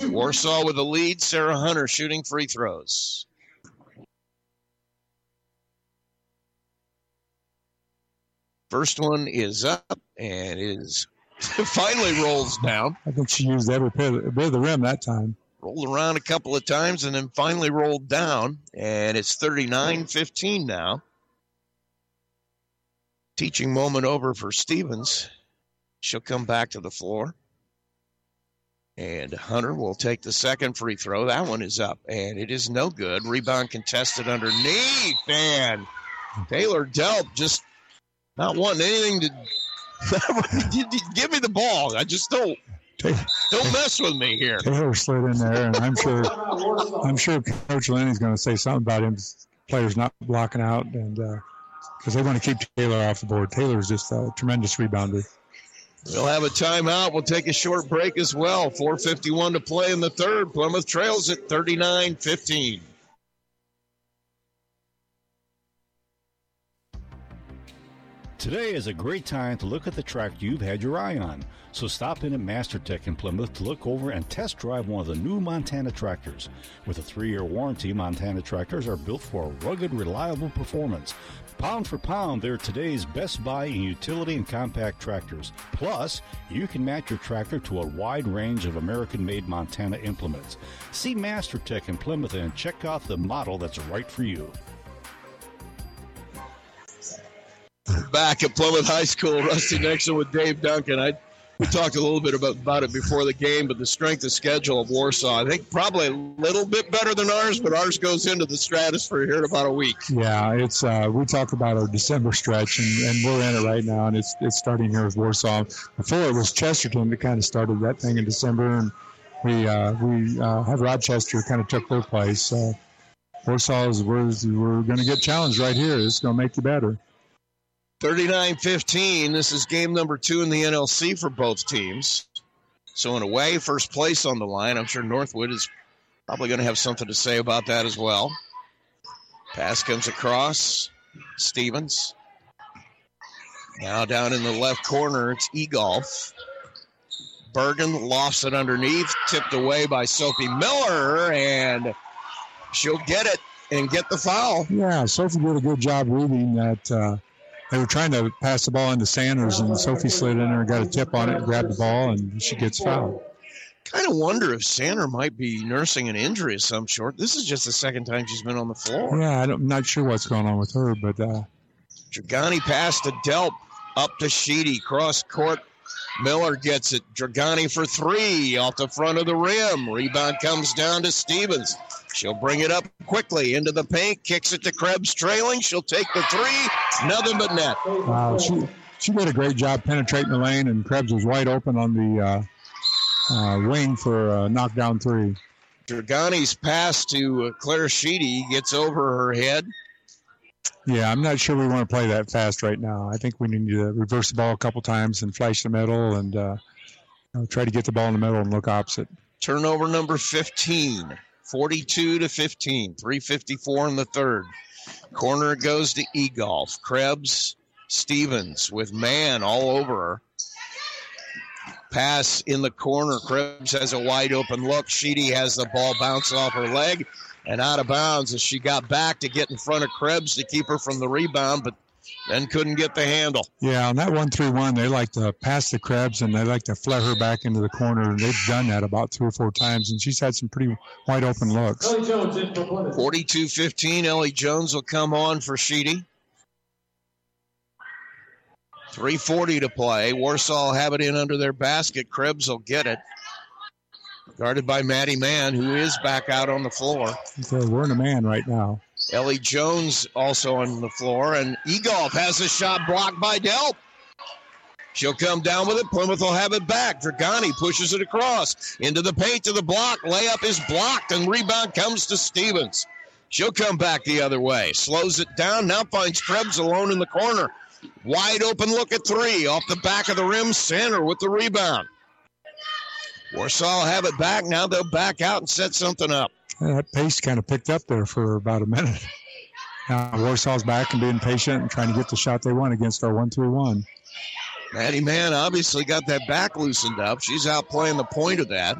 Warsaw with the lead. Sarah Hunter shooting free throws. First one is up and is finally rolls down. I think she used every bit of, bit of the rim that time. Rolled around a couple of times and then finally rolled down. And it's 39 15 now. Teaching moment over for Stevens. She'll come back to the floor. And Hunter will take the second free throw. That one is up, and it is no good. Rebound contested underneath, and Taylor Delp just not wanting anything to give me the ball. I just don't don't mess with me here. Taylor slid in there, and I'm sure I'm sure Coach Lenny's going to say something about him players not blocking out, and uh, because they want to keep Taylor off the board. Taylor's just a tremendous rebounder. We'll have a timeout. We'll take a short break as well. 4.51 to play in the third. Plymouth trails at 39 Today is a great time to look at the tractor you've had your eye on. So stop in at MasterTech in Plymouth to look over and test drive one of the new Montana tractors. With a three year warranty, Montana tractors are built for rugged, reliable performance. Pound for pound, they're today's best buy in utility and compact tractors. Plus, you can match your tractor to a wide range of American made Montana implements. See MasterTech in Plymouth and check out the model that's right for you. Back at Plymouth High School, Rusty Nixon with Dave Duncan. I we talked a little bit about, about it before the game, but the strength of schedule of Warsaw, I think probably a little bit better than ours, but ours goes into the stratosphere here in about a week. Yeah, it's uh, we talk about our December stretch, and, and we're in it right now, and it's it's starting here with Warsaw. Before it was Chesterton that kind of started that thing in December, and we uh, we uh, had Rochester kind of took their place. So Warsaw is we're, we're going to get challenged right here. It's going to make you better. 39 15. This is game number two in the NLC for both teams. So, in a way, first place on the line. I'm sure Northwood is probably going to have something to say about that as well. Pass comes across. Stevens. Now down in the left corner, it's Egolf. Bergen lofts it underneath, tipped away by Sophie Miller, and she'll get it and get the foul. Yeah, Sophie did a good job reading that. Uh, they were trying to pass the ball into Sanders, and Sophie slid in there and got a tip on it and grabbed the ball, and she gets fouled. Kind of wonder if Sander might be nursing an injury of some sort. This is just the second time she's been on the floor. Yeah, I don't- I'm not sure what's going on with her, but uh, Dragani pass to Delp, up to Sheedy, cross court. Miller gets it. Dragani for three off the front of the rim. Rebound comes down to Stevens. She'll bring it up quickly into the paint, kicks it to Krebs trailing. She'll take the three. Nothing but net. wow, she she did a great job penetrating the lane, and Krebs was wide open on the uh, uh, wing for a knockdown three. Dragani's pass to Claire Sheedy gets over her head. Yeah, I'm not sure we want to play that fast right now. I think we need to reverse the ball a couple times and flash the middle and uh, you know, try to get the ball in the middle and look opposite. Turnover number 15, 42 to 15, 354 in the third. Corner goes to Egolf. Krebs, Stevens with man all over her. Pass in the corner. Krebs has a wide open look. Sheedy has the ball bounce off her leg and out of bounds as she got back to get in front of Krebs to keep her from the rebound, but then couldn't get the handle. Yeah, on that one three one, they like to pass the Krebs and they like to flare her back into the corner. And they've done that about three or four times, and she's had some pretty wide open looks. Ellie Jones in 42 15. Ellie Jones will come on for Sheedy. 340 to play. Warsaw have it in under their basket. Krebs will get it. Guarded by Maddie Mann, who is back out on the floor. So we're in a man right now. Ellie Jones also on the floor, and Egolf has a shot blocked by Delp. She'll come down with it. Plymouth will have it back. Dragani pushes it across into the paint to the block. Layup is blocked, and rebound comes to Stevens. She'll come back the other way. Slows it down. Now finds Krebs alone in the corner. Wide open look at three. Off the back of the rim. Center with the rebound. Warsaw will have it back. Now they'll back out and set something up. Yeah, that pace kind of picked up there for about a minute. Now Warsaw's back and being patient and trying to get the shot they want against our one three one. Maddie Mann obviously got that back loosened up. She's out playing the point of that.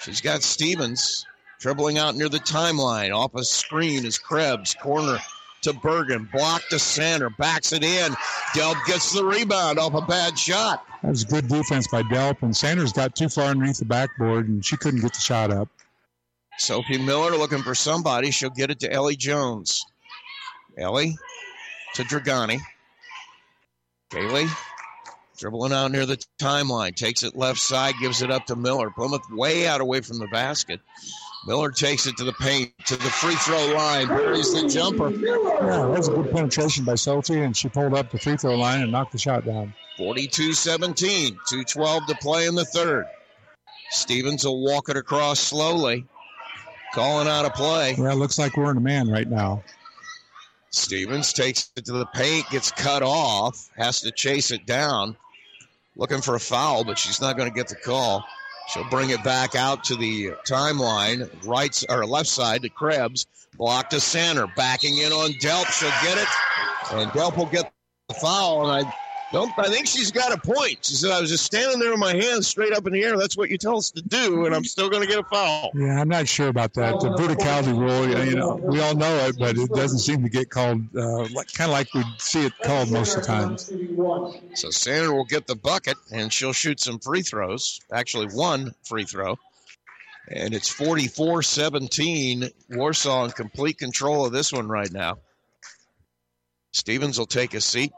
She's got Stevens dribbling out near the timeline. Off a screen is Krebs. Corner to Bergen. Block to center. Backs it in. Delp gets the rebound off a bad shot. That was good defense by Delp, and Sanders got too far underneath the backboard, and she couldn't get the shot up. Sophie Miller looking for somebody. She'll get it to Ellie Jones. Ellie to Dragani. Kaylee dribbling out near the timeline. Takes it left side, gives it up to Miller. Plymouth way out away from the basket. Miller takes it to the paint, to the free throw line. Buries the jumper. Yeah, that was a good penetration by Sophie, and she pulled up the free throw line and knocked the shot down. 42 17. 212 to play in the third. Stevens will walk it across slowly. Calling out a play. Yeah, it looks like we're in a man right now. Stevens takes it to the paint, gets cut off, has to chase it down. Looking for a foul, but she's not going to get the call. She'll bring it back out to the timeline, right or left side to Krebs. Block to center, backing in on Delp. She'll get it, and Delp will get the foul. And I don't. I think she's got a point. She said, "I was just standing there with my hands straight up in the air. That's what you tell us to do, and I'm still going to get a foul." Yeah, I'm not sure about that. The verticality rule, you know, we all know it, but it doesn't seem to get called, uh, like, kind of like we see it called most of the time. So Sander will get the bucket and she'll shoot some free throws. Actually, one free throw. And it's 44 17. Warsaw in complete control of this one right now. Stevens will take a seat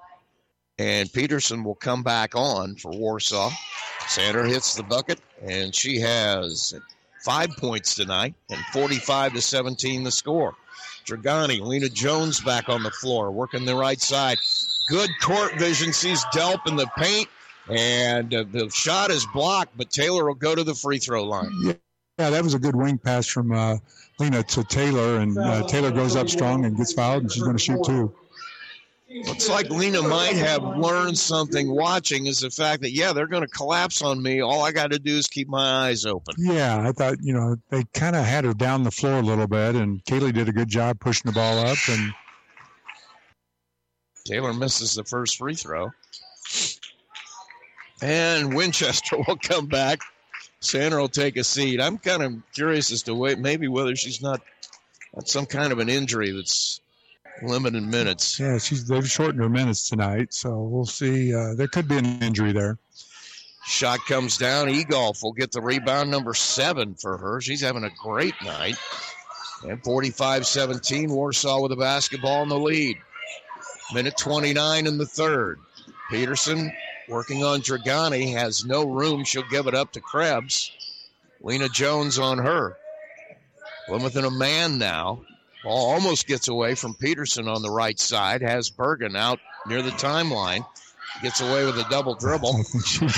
and Peterson will come back on for Warsaw. Sander hits the bucket and she has five points tonight and 45 to 17 the score. Dragani, Lena Jones back on the floor, working the right side. Good court vision, sees Delp in the paint, and uh, the shot is blocked, but Taylor will go to the free throw line. Yeah, Yeah, that was a good wing pass from uh, Lena to Taylor, and uh, Taylor goes up strong and gets fouled, and she's going to shoot two. Looks like Lena might have learned something watching is the fact that, yeah, they're going to collapse on me. All I got to do is keep my eyes open. Yeah, I thought, you know, they kind of had her down the floor a little bit, and Kaylee did a good job pushing the ball up. And Taylor misses the first free throw. And Winchester will come back. Sander will take a seat. I'm kind of curious as to wait, maybe whether she's not some kind of an injury that's limited minutes. yeah, she's they've shortened her minutes tonight, so we'll see. Uh, there could be an injury there. Shot comes down. Egolf will get the rebound number seven for her. She's having a great night. And 45 17, Warsaw with the basketball in the lead. Minute 29 in the third. Peterson working on Dragani has no room. She'll give it up to Krebs. Lena Jones on her. Plymouth in a man now. Ball almost gets away from Peterson on the right side. Has Bergen out near the timeline. Gets away with a double dribble.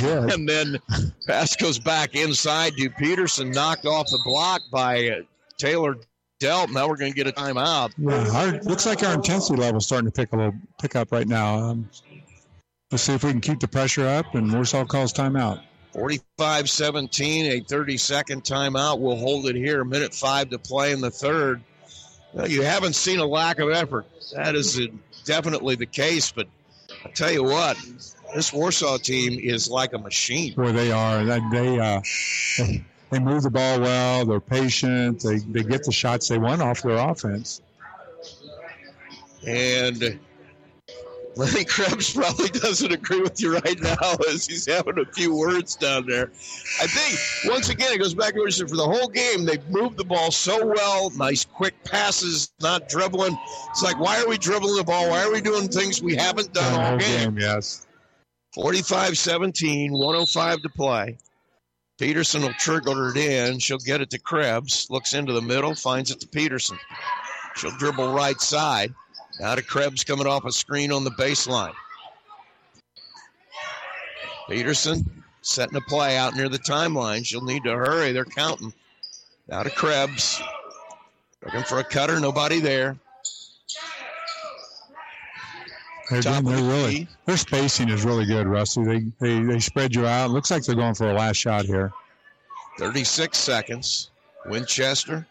And then pass goes back inside to Peterson, knocked off the block by uh, Taylor Delp. Now we're going to get a timeout. Yeah, our, looks like our intensity level's starting to pick a little pick up right now. Um, let's see if we can keep the pressure up, and Warsaw calls timeout. 45 17, a 30 second timeout. We'll hold it here. Minute five to play in the third. You haven't seen a lack of effort. That is definitely the case, but I tell you what, this Warsaw team is like a machine. Where they are. They they, uh, they they move the ball well. They're patient. They they get the shots they want off their offense. And Lenny Krebs probably doesn't agree with you right now as he's having a few words down there. I think, once again, it goes back to what you said for the whole game, they've moved the ball so well. Nice quick passes, not dribbling. It's like, why are we dribbling the ball? Why are we doing things we haven't done all game? game, yes. 45 17, 105 to play. Peterson will trigger it in. She'll get it to Krebs. Looks into the middle, finds it to Peterson. She'll dribble right side. Now to Krebs coming off a screen on the baseline. Peterson setting a play out near the timeline. She'll need to hurry. They're counting. Now to Krebs. Looking for a cutter. Nobody there. They're, Top they're the really key. their spacing is really good, Rusty. They they they spread you out. Looks like they're going for a last shot here. 36 seconds. Winchester.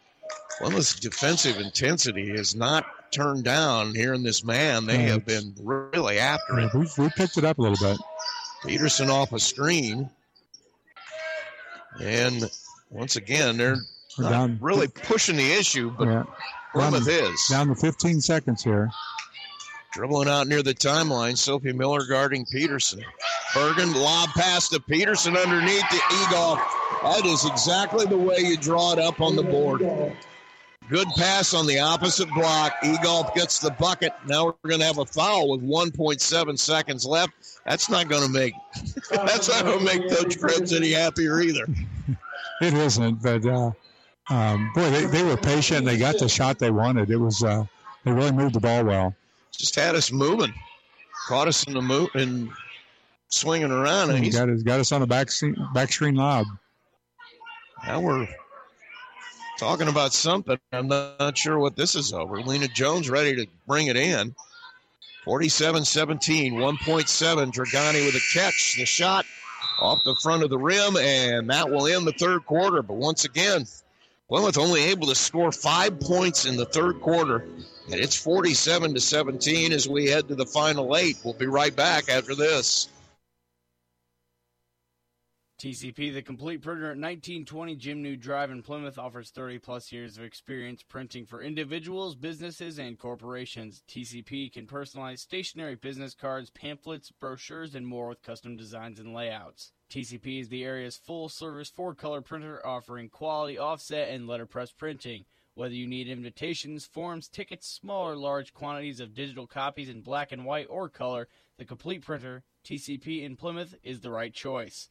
Plymouth's defensive intensity is not turned down here in this man. They Yeah, have been really after Yeah, it. we, we picked it up a little bit. Peterson off a screen. And once again, they're down- really pushing the issue, but Yeah. Plymouth down, is. down to 15 seconds here. Dribbling out near the timeline. Sophie Miller guarding Peterson. Bergen lob pass to Peterson underneath the Eagle. That is exactly the way you draw it up on the board. Good pass on the opposite block. Egolf gets the bucket. Now we're going to have a foul with 1.7 seconds left. That's not going to make that's not going to make Coach Krebs any happier either. It isn't, but uh, um, boy, they, they were patient. They got the shot they wanted. It was uh, they really moved the ball well. Just had us moving, caught us in the move and swinging around. And And he's got us got us on a back screen, back screen lob. Now we're talking about something. I'm not, sure what this is over. Lena Jones ready to bring it in. 47 17, 1.7. Dragani with a catch. The shot off the front of the rim, and that will end the third quarter. But once again, Plymouth only able to score five points in the third quarter, and it's 47 to 17 as we head to the final eight. We'll be right back after this. TCP, the complete printer at 1920 Jim Neu Drive in Plymouth, offers 30 plus years of experience printing for individuals, businesses, and corporations. TCP can personalize stationery business cards, pamphlets, brochures, and more with custom designs and layouts. TCP is the area's full service four color printer offering quality offset and letterpress printing. Whether you need invitations, forms, tickets, small or large quantities of digital copies in black and white or color, the complete printer, TCP in Plymouth, is the right choice.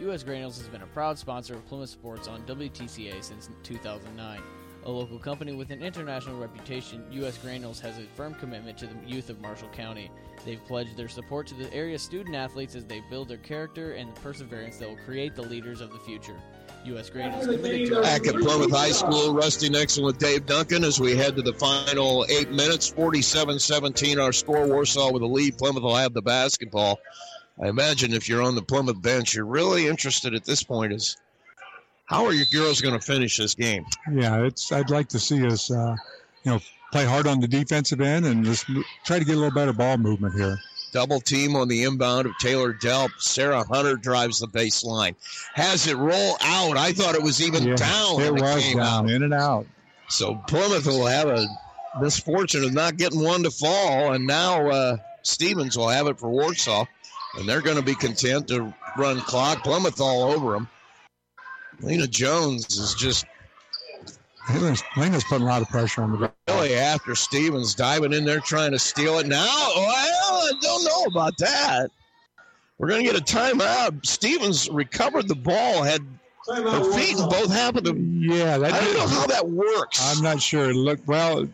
U.S. Granules has been a proud sponsor of Plymouth Sports on WTCA since 2009. A local company with an international reputation, U.S. Granules has a firm commitment to the youth of Marshall County. They've pledged their support to the area student athletes as they build their character and the perseverance that will create the leaders of the future. U.S. Granules committed to Back at Plymouth High School, Rusty Nixon with Dave Duncan as we head to the final eight minutes. 47 17 our score. Warsaw with a lead. Plymouth will have the basketball. I imagine if you're on the Plymouth bench, you're really interested at this point is how are your girls going to finish this game? Yeah, it's. I'd like to see us, uh, you know, play hard on the defensive end and just try to get a little better ball movement here. Double team on the inbound of Taylor Delp. Sarah Hunter drives the baseline. Has it roll out. I thought it was even Yeah, down. It was came down, out. in and out. So Plymouth will have a misfortune of not getting one to fall, and now uh, Stevens will have it for Warsaw, and they're going to be content to run clock. Plymouth all over them. Lena Jones is just Lena's, Lena's putting a lot of pressure on the really after Stevens diving in there trying to steal it. Now, well, I don't know about that. We're going to get a timeout. Stevens recovered the ball, had her feet in both half of the. Yeah, that I don't know how that works. I'm not sure. It looked well.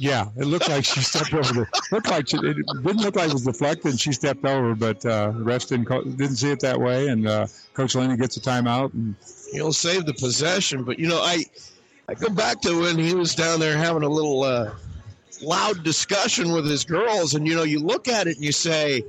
Yeah, it looked like she stepped over the. Looked like she, it didn't look like it was deflected. and She stepped over, but uh, the refs didn't didn't see it that way. And uh, Coach Lenny gets a timeout. And He'll save the possession, but you know, I I go back to when he was down there having a little uh, loud discussion with his girls, and you know, you look at it and you say,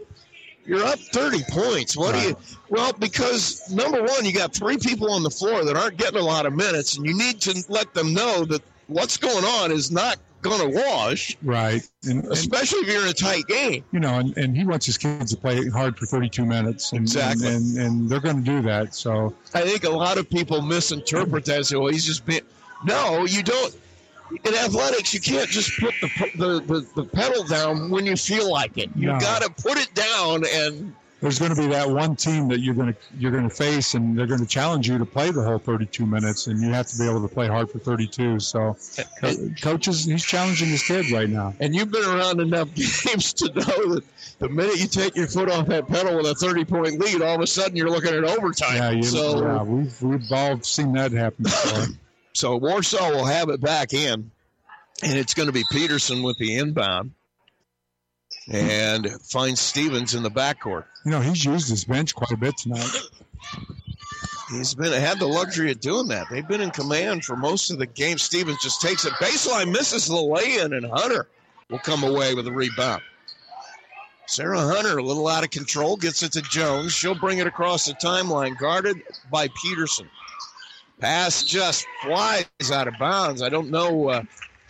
"You're up 30 points. What do you?" Well, because number one, you got three people on the floor that aren't getting a lot of minutes, and you need to let them know that what's going on is not going to wash, right, and, and especially if you're in a tight game. you know, and, and he wants his kids to play hard for 32 minutes. And, Exactly. And, and, and they're going to do that. So I think a lot of people misinterpret that as, well, he's just being. No, you don't. In athletics, you can't just put the the, the, the pedal down when you feel like it. You No. got to put it down and there's going to be that one team that you're going to you're going to face, and they're going to challenge you to play the whole 32 minutes, and you have to be able to play hard for 32. So, co- uh, coaches, he's challenging his kids right now. and you've been around enough games to know that the minute you take your foot off that pedal with a 30 point lead, all of a sudden you're looking at overtime. Yeah, you, so yeah, we've we've all seen that happen before. So Warsaw will have it back in, and it's going to be Peterson with the inbound, and finds Stevens in the backcourt. you know, he's used his bench quite a bit tonight. He's been had the luxury of doing that. They've been in command for most of the game. Stevens just takes it baseline, misses the lay-in, and Hunter will come away with a rebound. Sarah Hunter, a little out of control, gets it to Jones. She'll bring it across the timeline, guarded by Peterson. Pass just flies out of bounds. I don't know. Uh,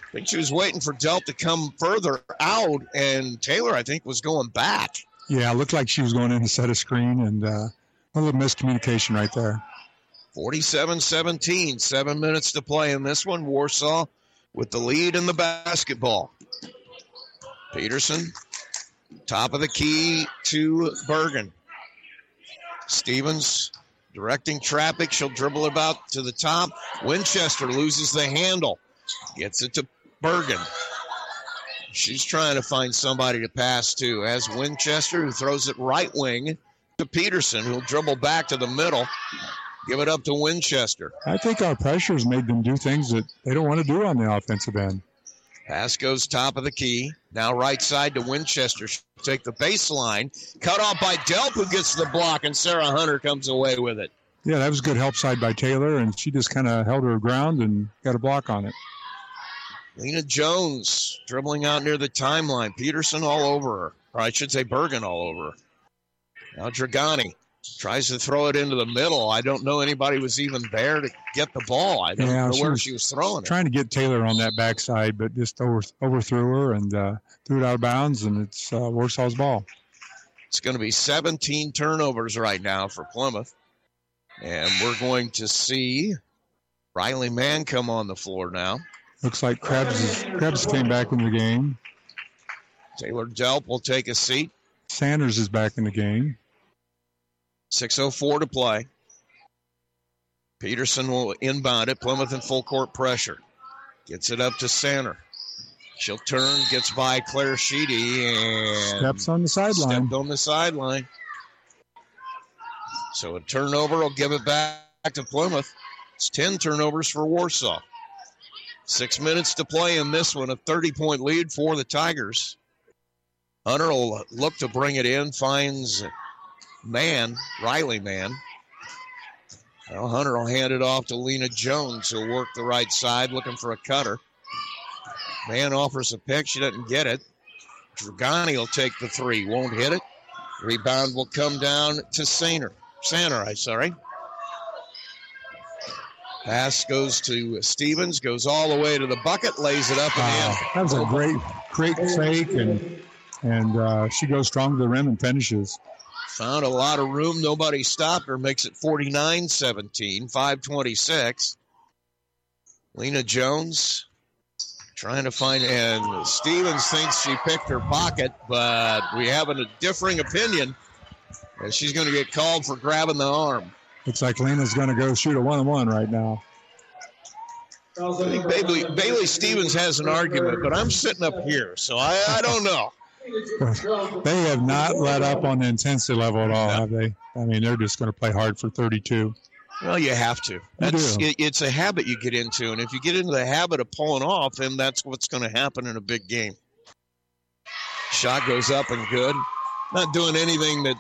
I think she was waiting for Delp to come further out, and Taylor, I think, was going back. Yeah, it looked like she was going in to set a screen, and uh, a little miscommunication right there. 47 17, seven minutes to play in this one. Warsaw with the lead in the basketball. Peterson, top of the key to Bergen. Stevens directing traffic. She'll dribble about to the top. Winchester loses the handle, gets it to Bergen. She's trying to find somebody to pass to. As Winchester, who throws it right wing to Peterson, who'll dribble back to the middle. Give it up to Winchester. I think our pressures made them do things that they don't want to do on the offensive end. Pass goes top of the key. Now right side to Winchester. She'll Take the baseline. Cut off by Delp, who gets the block, and Sarah Hunter comes away with it. Yeah, that was good help side by Taylor, and she just kind of held her ground and got a block on it. Lena Jones dribbling out near the timeline. Peterson all over her. Or I should say Bergen all over her. Now Dragani tries to throw it into the middle. I don't know anybody was even there to get the ball. I don't Yeah, know she where was she was throwing it. Trying to get Taylor on that backside, but just over, overthrew her and uh, threw it out of bounds, and it's uh, Warsaw's ball. It's going to be 17 turnovers right now for Plymouth. And we're going to see Riley Mann come on the floor now. Looks like Krebs, is, Krebs came back in the game. Taylor Delp will take a seat. Sanders is back in the game. 6.04 to play. Peterson will inbound it. Plymouth in full court pressure. Gets it up to center. She'll turn, gets by Claire Sheedy, and Steps on the sideline. stepped on the sideline. So a turnover will give it back to Plymouth. It's 10 turnovers for Warsaw. Six minutes to play in this one. A 30 point lead for the Tigers. Hunter will look to bring it in, finds Mann, Riley Mann. Well, Hunter will hand it off to Lena Jones, who'll work the right side looking for a cutter. Mann offers a pick. She doesn't get it. Dragani will take the three. Won't hit it. Rebound will come down to Sainer. Saner, I'm sorry. Pass goes to Stevens, goes all the way to the bucket, lays it up and Wow, that was a great, great fake, and and uh, she goes strong to the rim and finishes. Found a lot of room. Nobody stopped her. Makes it 49 17, 526. Lena Jones trying to find, and Stevens thinks she picked her pocket, but we have a differing opinion. And she's going to get called for grabbing the arm. Looks like Lena's going to go shoot a one-on-one right now. I think Bailey, Bailey Stevens has an argument, but I'm sitting up here, so I, I don't know. They have not let up on the intensity level at all, have they? I mean, they're just going to play hard for 32. Well, you have to. That's it, it's a habit you get into, and if you get into the habit of pulling off, then that's what's going to happen in a big game. Shot goes up and good. Not doing anything that,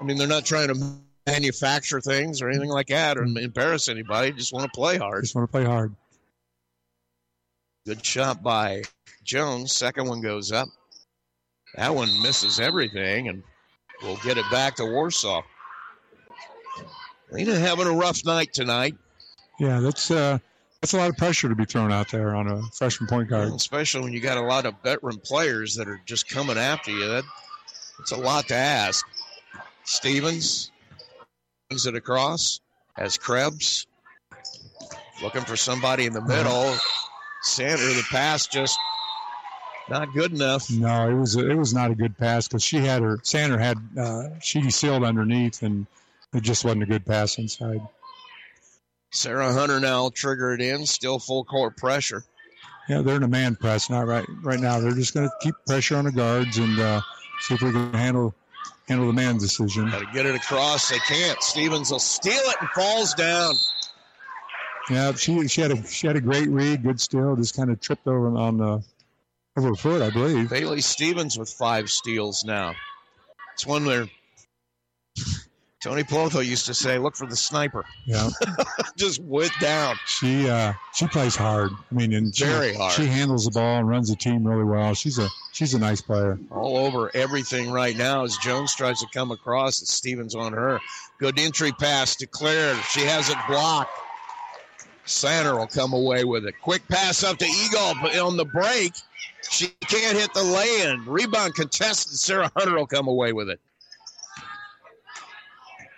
I mean, they're not trying to manufacture things or anything like that or embarrass anybody. Just want to play hard. Just want to play hard. Good shot by Jones. Second one goes up. That one misses everything, and we'll get it back to Warsaw. Lena having a rough night tonight. Yeah, that's uh, that's a lot of pressure to be thrown out there on a freshman point guard. especially when you got a lot of veteran players that are just coming after you. That it's a lot to ask. Stevens brings it across as Krebs looking for somebody in the middle. Sander, the pass just not good enough. No, it was it was not a good pass because she had her Sander had uh, she sealed underneath and it just wasn't a good pass inside. Sarah Hunter now trigger it in, still full court pressure. Yeah, they're in a man press, not right right now. They're just going to keep pressure on the guards and uh, see if we can handle handle the man decision. Got to get it across. They can't. Stevens will steal it and falls down. Yeah, she she had a she had a great read, good steal, just kind of tripped over on the over her foot, I believe. Bailey Stevens with five steals now. It's one where Tony Plotho used to say, "Look for the sniper." Yeah, Just went down. she uh, she plays hard. I mean, and she, Very hard. She handles the ball and runs the team really well. She's a she's a nice player. all over everything right now as Jones tries to come across. It's Stevens on her. Good entry pass declared. She has it blocked. Sander will come away with it. Quick pass up to Egolf on the break. She can't hit the lay-in. Rebound contested. Sarah Hunter will come away with it.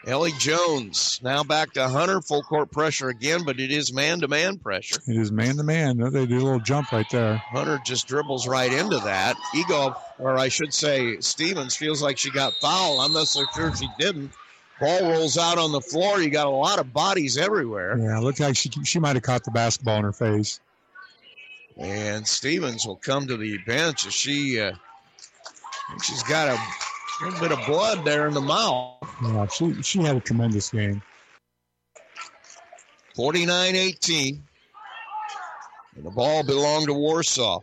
Ellie Jones now back to Hunter. Full court pressure again, but it is man-to-man pressure. It is man to man. They do a little jump right there. Hunter just dribbles right into that. Ego, or I should say, Stevens feels like she got fouled. I'm not so sure she didn't. Ball rolls out on the floor. You got a lot of bodies everywhere. Yeah, looked like she she might have caught the basketball in her face. And Stevens will come to the bench as she, uh, she's got a little bit of blood there in the mouth. Yeah, she she had a tremendous game. 49 18. And the ball belonged to Warsaw.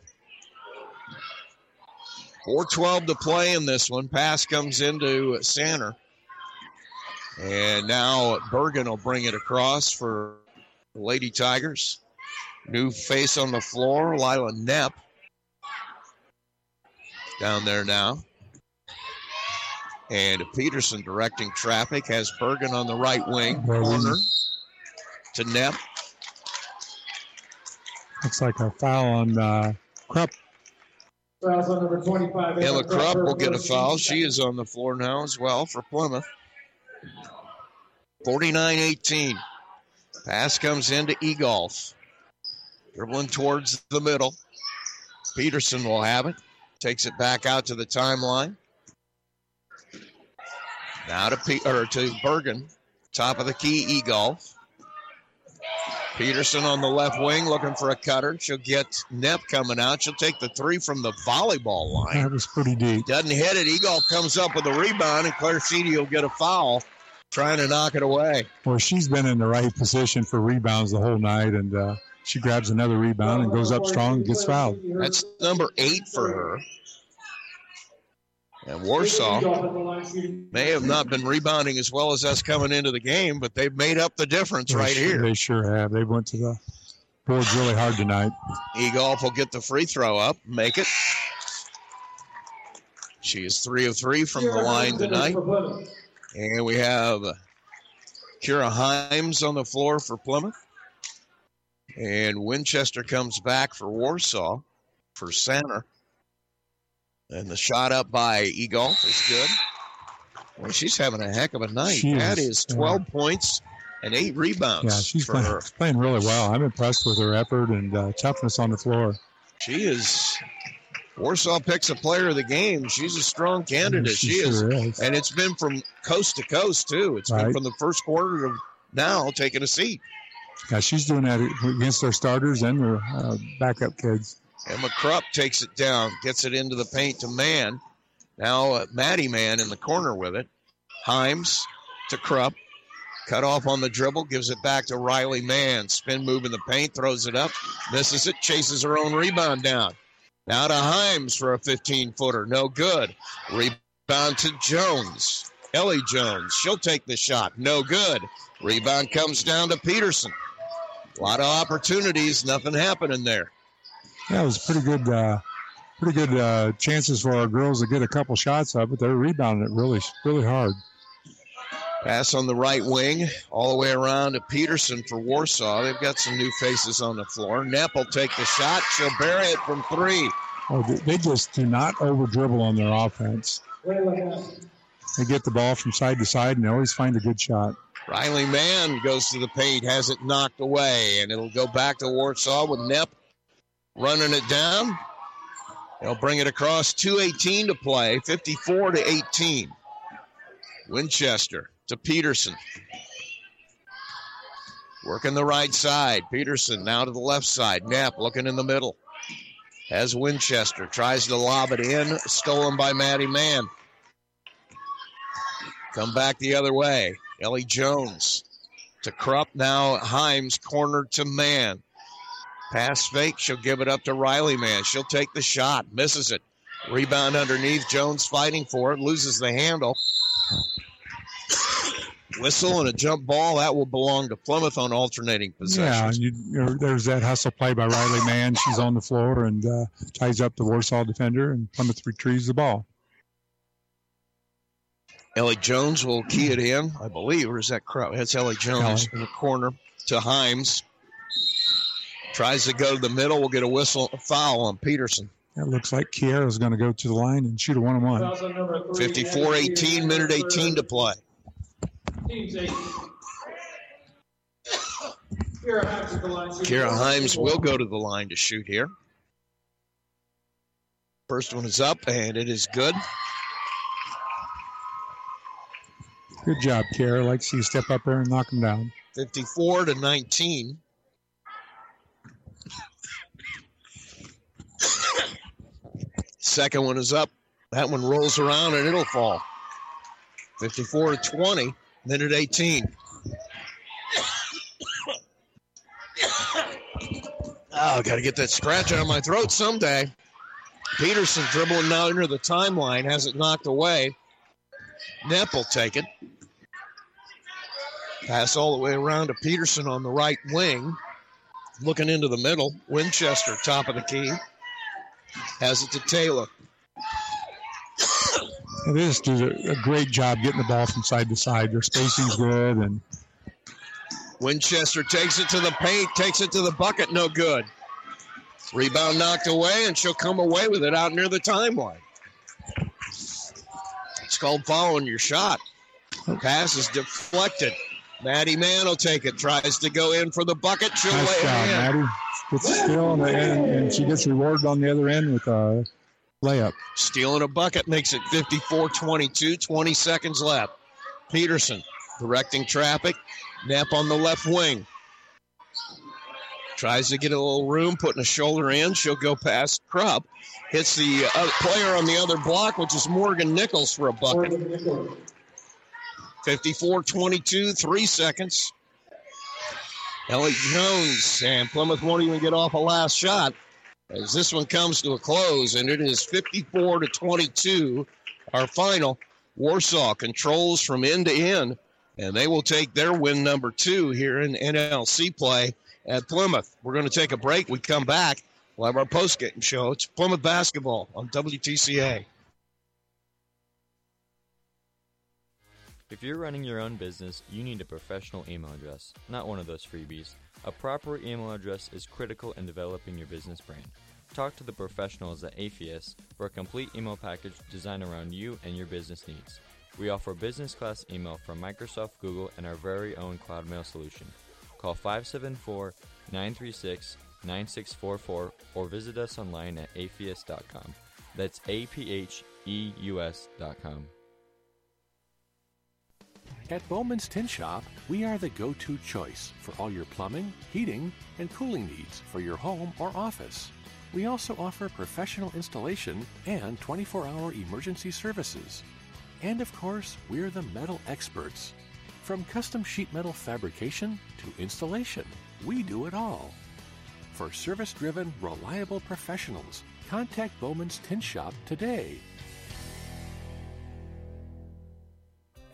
412 to play in this one. Pass comes into Sander. And now Bergen will bring it across for the Lady Tigers. New face on the floor, Lila Nepp. Down there now. And Peterson directing traffic has Bergen on the right wing. Corner to Nepp. Looks like a foul on uh, Krupp. Fouls on number 25. Emma Krupp will get a foul. She is on the floor now as well for Plymouth. 49 18. Pass comes into Egolf. Dribbling towards the middle. Peterson will have it. Takes it back out to the timeline. Now to Pe- or to Bergen. Top of the key, Egolf. Peterson on the left wing looking for a cutter. She'll get Nepp coming out. She'll take the three from the volleyball line. That was pretty deep. Doesn't hit it. Egolf comes up with a rebound, and Claire Sheedy will get a foul trying to knock it away. Well, she's been in the right position for rebounds the whole night, and uh, she grabs another rebound and goes up strong and gets fouled. That's number eight for her. And Warsaw may have not been rebounding as well as us coming into the game, but they've made up the difference They right sure- here. They sure have. They went to the boards really hard tonight. Egolf will get the free throw up, make it. She is three of three from the line tonight. And we have Kira Himes on the floor for Plymouth. And Winchester comes back for Warsaw for center. And the shot up by Egolf is good. Well, she's having a heck of a night. She that is, is 12 points and eight rebounds Yeah, she's for playing, her. she's playing really well. I'm impressed with her effort and uh, toughness on the floor. She is. Warsaw picks a player of the game. She's a strong candidate. She She, sure is. is. And it's been from coast to coast, too. It's been from the first quarter to now taking a seat. Yeah, she's doing that against their starters and their uh, backup kids. Emma Krupp takes it down, gets it into the paint to Mann. Now uh, Maddie Mann in the corner with it. Himes to Krupp. Cut off on the dribble, gives it back to Riley Mann. Spin move in the paint, throws it up, misses it, chases her own rebound down. Now to Himes for a 15 footer. No good. Rebound to Jones. Ellie Jones. She'll take the shot. No good. Rebound comes down to Peterson. A lot of opportunities. Nothing happening there. Yeah, it was pretty good, uh, pretty good uh, chances for our girls to get a couple shots up, but they're rebounding it really, really hard. Pass on the right wing, all the way around to Peterson for Warsaw. They've got some new faces on the floor. Nepp will take the shot. She'll bury it from three. Oh, they- just do not over dribble on their offense. They get the ball from side to side and they always find a good shot. Riley Mann goes to the paint, has it knocked away, and it'll go back to Warsaw with Nepp running it down. They'll bring it across 218 to play, 54 to 18. Winchester to Peterson. Working the right side. Peterson now to the left side. Knapp looking in the middle. As Winchester. Tries to lob it in. Stolen by Maddie Mann. Come back the other way. Ellie Jones to Krupp. Now Himes corner to Mann. Pass fake. She'll give it up to Riley Mann. She'll take the shot. Misses it. Rebound underneath. Jones fighting for it. Loses the handle. Whistle and a jump ball. That will belong to Plymouth on alternating possession. Yeah, and you, there's that hustle play by Riley Mann. She's on the floor and uh, ties up the Warsaw defender, and Plymouth retrieves the ball. Ellie Jones will key it in, I believe, or is that Krupp? That's Ellie Jones in the corner to Himes. Tries to go to the middle. We'll get a whistle, a foul on Peterson. It looks like Kiera's going to go to the line and shoot a one on one. 54 18, minute 18 to play. Kira Himes will go to the line to shoot here. First one is up, and it is good. Good job, Kiera. Like to see you step up there and knock him down. 54 to 19. Second one is up. That one rolls around and it'll fall. 54 to 20, minute 18. Oh, got to get that scratch out of my throat someday. Peterson dribbling now into the timeline, has it knocked away. Nepp will take it. Pass all the way around to Peterson on the right wing. Looking into the middle. Winchester, top of the key. Has it to Taylor. And they just do a great job getting the ball from side to side. Their spacing's good, and Winchester takes it to the paint, takes it to the bucket, no good. Rebound knocked away, and she'll come away with it out near the timeline. It's called following your shot. Pass is deflected. Maddie Mann will take it, tries to go in for the bucket. She'll nice lay job, it in. Maddie. Gets a steal on the end, and she gets rewarded on the other end with a layup. Stealing a bucket makes it 54 22, 20 seconds left. Peterson directing traffic. Nap on the left wing. Tries to get a little room, putting a shoulder in. She'll go past Krupp. Hits the uh, player on the other block, which is Morgan Nichols for a bucket. 54 22, three seconds. Ellie Jones and Plymouth won't even get off a last shot as this one comes to a close, and it is 54 to 22. Our final. Warsaw controls from end to end, and they will take their win number two here in NLC play at Plymouth. We're going to take a break. We come back. We'll have our post game show. It's Plymouth basketball on WTCA. If you're running your own business, you need a professional email address, not one of those freebies. A proper email address is critical in developing your business brand. Talk to the professionals at Apheus for a complete email package designed around you and your business needs. We offer business class email from Microsoft, Google, and our very own Cloud Mail solution. Call 574 936 9644 or visit us online at apheus.com. That's A P H E U S.com. At Bowman's Tin Shop, we are the go to choice for all your plumbing, heating, and cooling needs for your home or office. We also offer professional installation and 24 hour emergency services. And of course, we're the metal experts. From custom sheet metal fabrication to installation, we do it all. For service driven, reliable professionals, contact Bowman's Tin Shop today.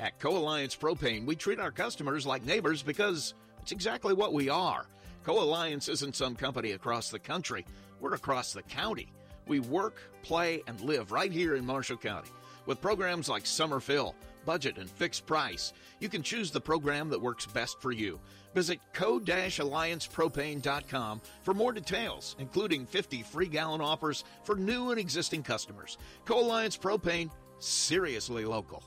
At Co Alliance Propane, we treat our customers like neighbors because it's exactly what we are. Co Alliance isn't some company across the country, we're across the county. We work, play, and live right here in Marshall County. With programs like Summer Fill, Budget, and Fixed Price, you can choose the program that works best for you. Visit co-alliancepropane.com for more details, including 50 free gallon offers for new and existing customers. Co-Alliance Propane, seriously local.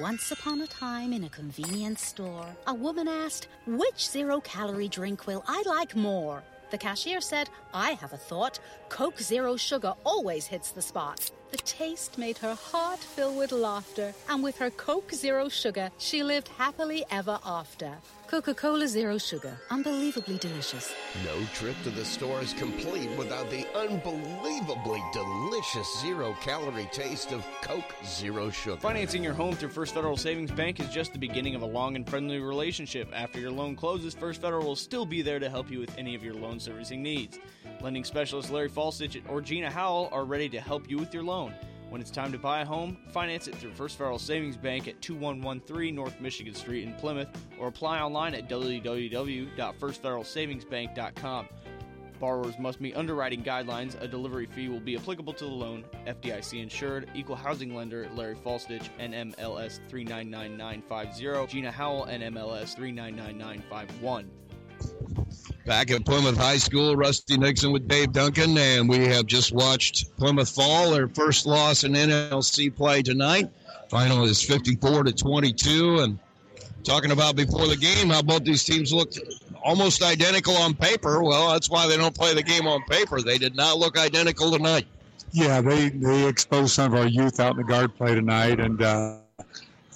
Once upon a time in a convenience store, a woman asked, Which zero calorie drink will I like more? The cashier said, I have a thought. Coke Zero Sugar always hits the spot. The taste made her heart fill with laughter, and with her Coke Zero Sugar, she lived happily ever after. Coca Cola Zero Sugar, unbelievably delicious. No trip to the store is complete without the unbelievably delicious zero calorie taste of Coke Zero Sugar. Financing your home through First Federal Savings Bank is just the beginning of a long and friendly relationship. After your loan closes, First Federal will still be there to help you with any of your loan servicing needs. Lending specialists Larry Falstich or Gina Howell are ready to help you with your loan. When it's time to buy a home, finance it through First Federal Savings Bank at 2113 North Michigan Street in Plymouth or apply online at www.firstfederalsavingsbank.com. Borrowers must meet underwriting guidelines. A delivery fee will be applicable to the loan. FDIC insured. Equal housing lender Larry Falstich, NMLS 399950. Gina Howell, NMLS 399951. Back at Plymouth High School, Rusty Nixon with Dave Duncan, and we have just watched Plymouth fall their first loss in NLC play tonight. Final is 54 to 22. And talking about before the game, how both these teams looked almost identical on paper. Well, that's why they don't play the game on paper. They did not look identical tonight. Yeah, they they exposed some of our youth out in the guard play tonight, and uh,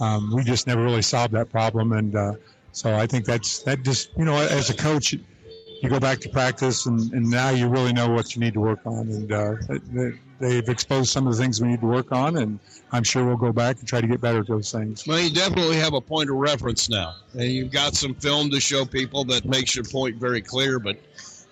um, we just never really solved that problem. And uh, so I think that's that just you know as a coach, you go back to practice, and, and now you really know what you need to work on. And uh, they, they've exposed some of the things we need to work on, and I'm sure we'll go back and try to get better at those things. Well, you definitely have a point of reference now, and you've got some film to show people that makes your point very clear. But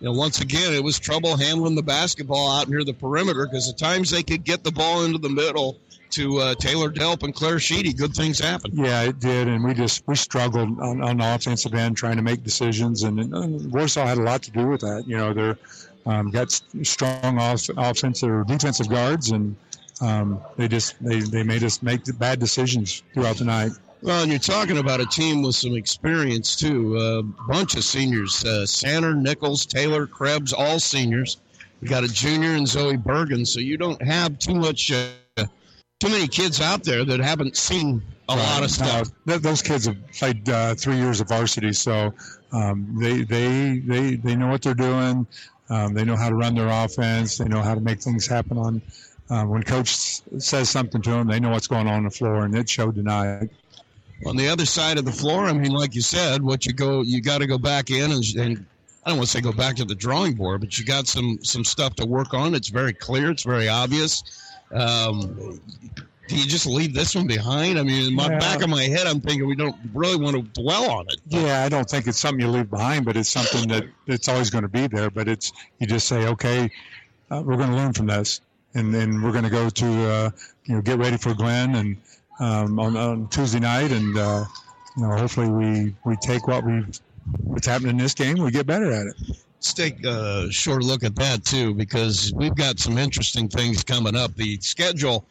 you know, once again, it was trouble handling the basketball out near the perimeter because at times they could get the ball into the middle to uh, Taylor Delp and Claire Sheedy. Good things happen. Yeah, it did, and we just we struggled on, on the offensive end trying to make decisions, and, and Warsaw had a lot to do with that. You know, they're um, got strong off, offensive or defensive guards, and um, they just they, they made us make the bad decisions throughout the night. Well, and you're talking about a team with some experience too. A bunch of seniors: uh, Sander, Nichols, Taylor, Krebs, all seniors. You got a junior and Zoe Bergen, so you don't have too much, uh, too many kids out there that haven't seen a lot of stuff. No, th- those kids have played uh, three years of varsity, so um, they they they they know what they're doing. Um, they know how to run their offense. They know how to make things happen on. Uh, when coach says something to them, they know what's going on on the floor, and it showed tonight. On the other side of the floor, I mean, like you said, what you go, you got to go back in and, and I don't want to say go back to the drawing board, but you got some some stuff to work on. It's very clear. It's very obvious. Um, do you just leave this one behind? I mean, in my Yeah. back of my head, I'm thinking we don't really want to dwell on it. Yeah, I don't think it's something you leave behind, but it's something that it's always going to be there. But it's you just say, okay, uh, we're going to learn from this, and then we're going to go to uh, you know get ready for Glenn and um, on, on Tuesday night, and uh, you know hopefully we we take what we what's happening in this game, we get better at it. Let's take a short look at that too, because we've got some interesting things coming up. The schedule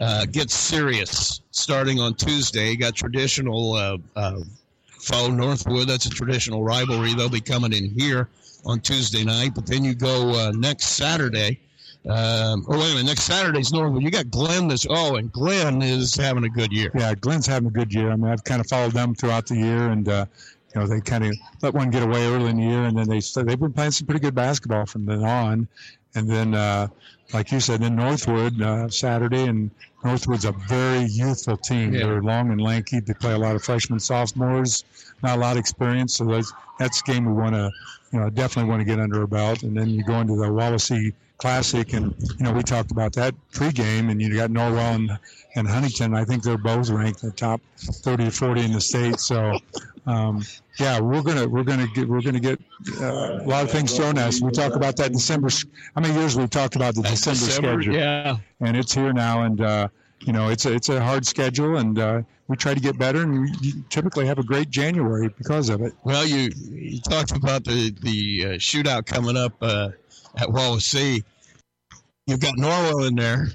uh, gets serious starting on Tuesday. You got traditional uh, uh, foe Northwood. That's a traditional rivalry. They'll be coming in here on Tuesday night, but then you go uh, next Saturday. Um, oh wait a minute! Next Saturday's Northwood. You got Glenn this. Oh, and Glenn is having a good year. Yeah, Glenn's having a good year. I mean, I've kind of followed them throughout the year, and uh, you know they kind of let one get away early in the year, and then they they've been playing some pretty good basketball from then on. And then, uh, like you said, then Northwood uh, Saturday, and Northwood's a very youthful team. Yeah. They're long and lanky. They play a lot of freshmen, sophomores, not a lot of experience. So that's that's the game we want to, you know, definitely want to get under our belt. And then you go into the Wawasee Classic, and you know we talked about that pregame, and you got Norwell and, and Huntington. I think they're both ranked in the top 30 or 40 in the state. So, um, yeah, we're gonna we're gonna get we're gonna get uh, a lot of things thrown at us. We talk about that December. How many years we've talked about the December, December, schedule? yeah. and it's here now, and uh, you know it's a it's a hard schedule, and uh, we try to get better, and we typically have a great January because of it. Well, you you talked about the the uh, shootout coming up uh, at Wawasee. You've got Norwell in there,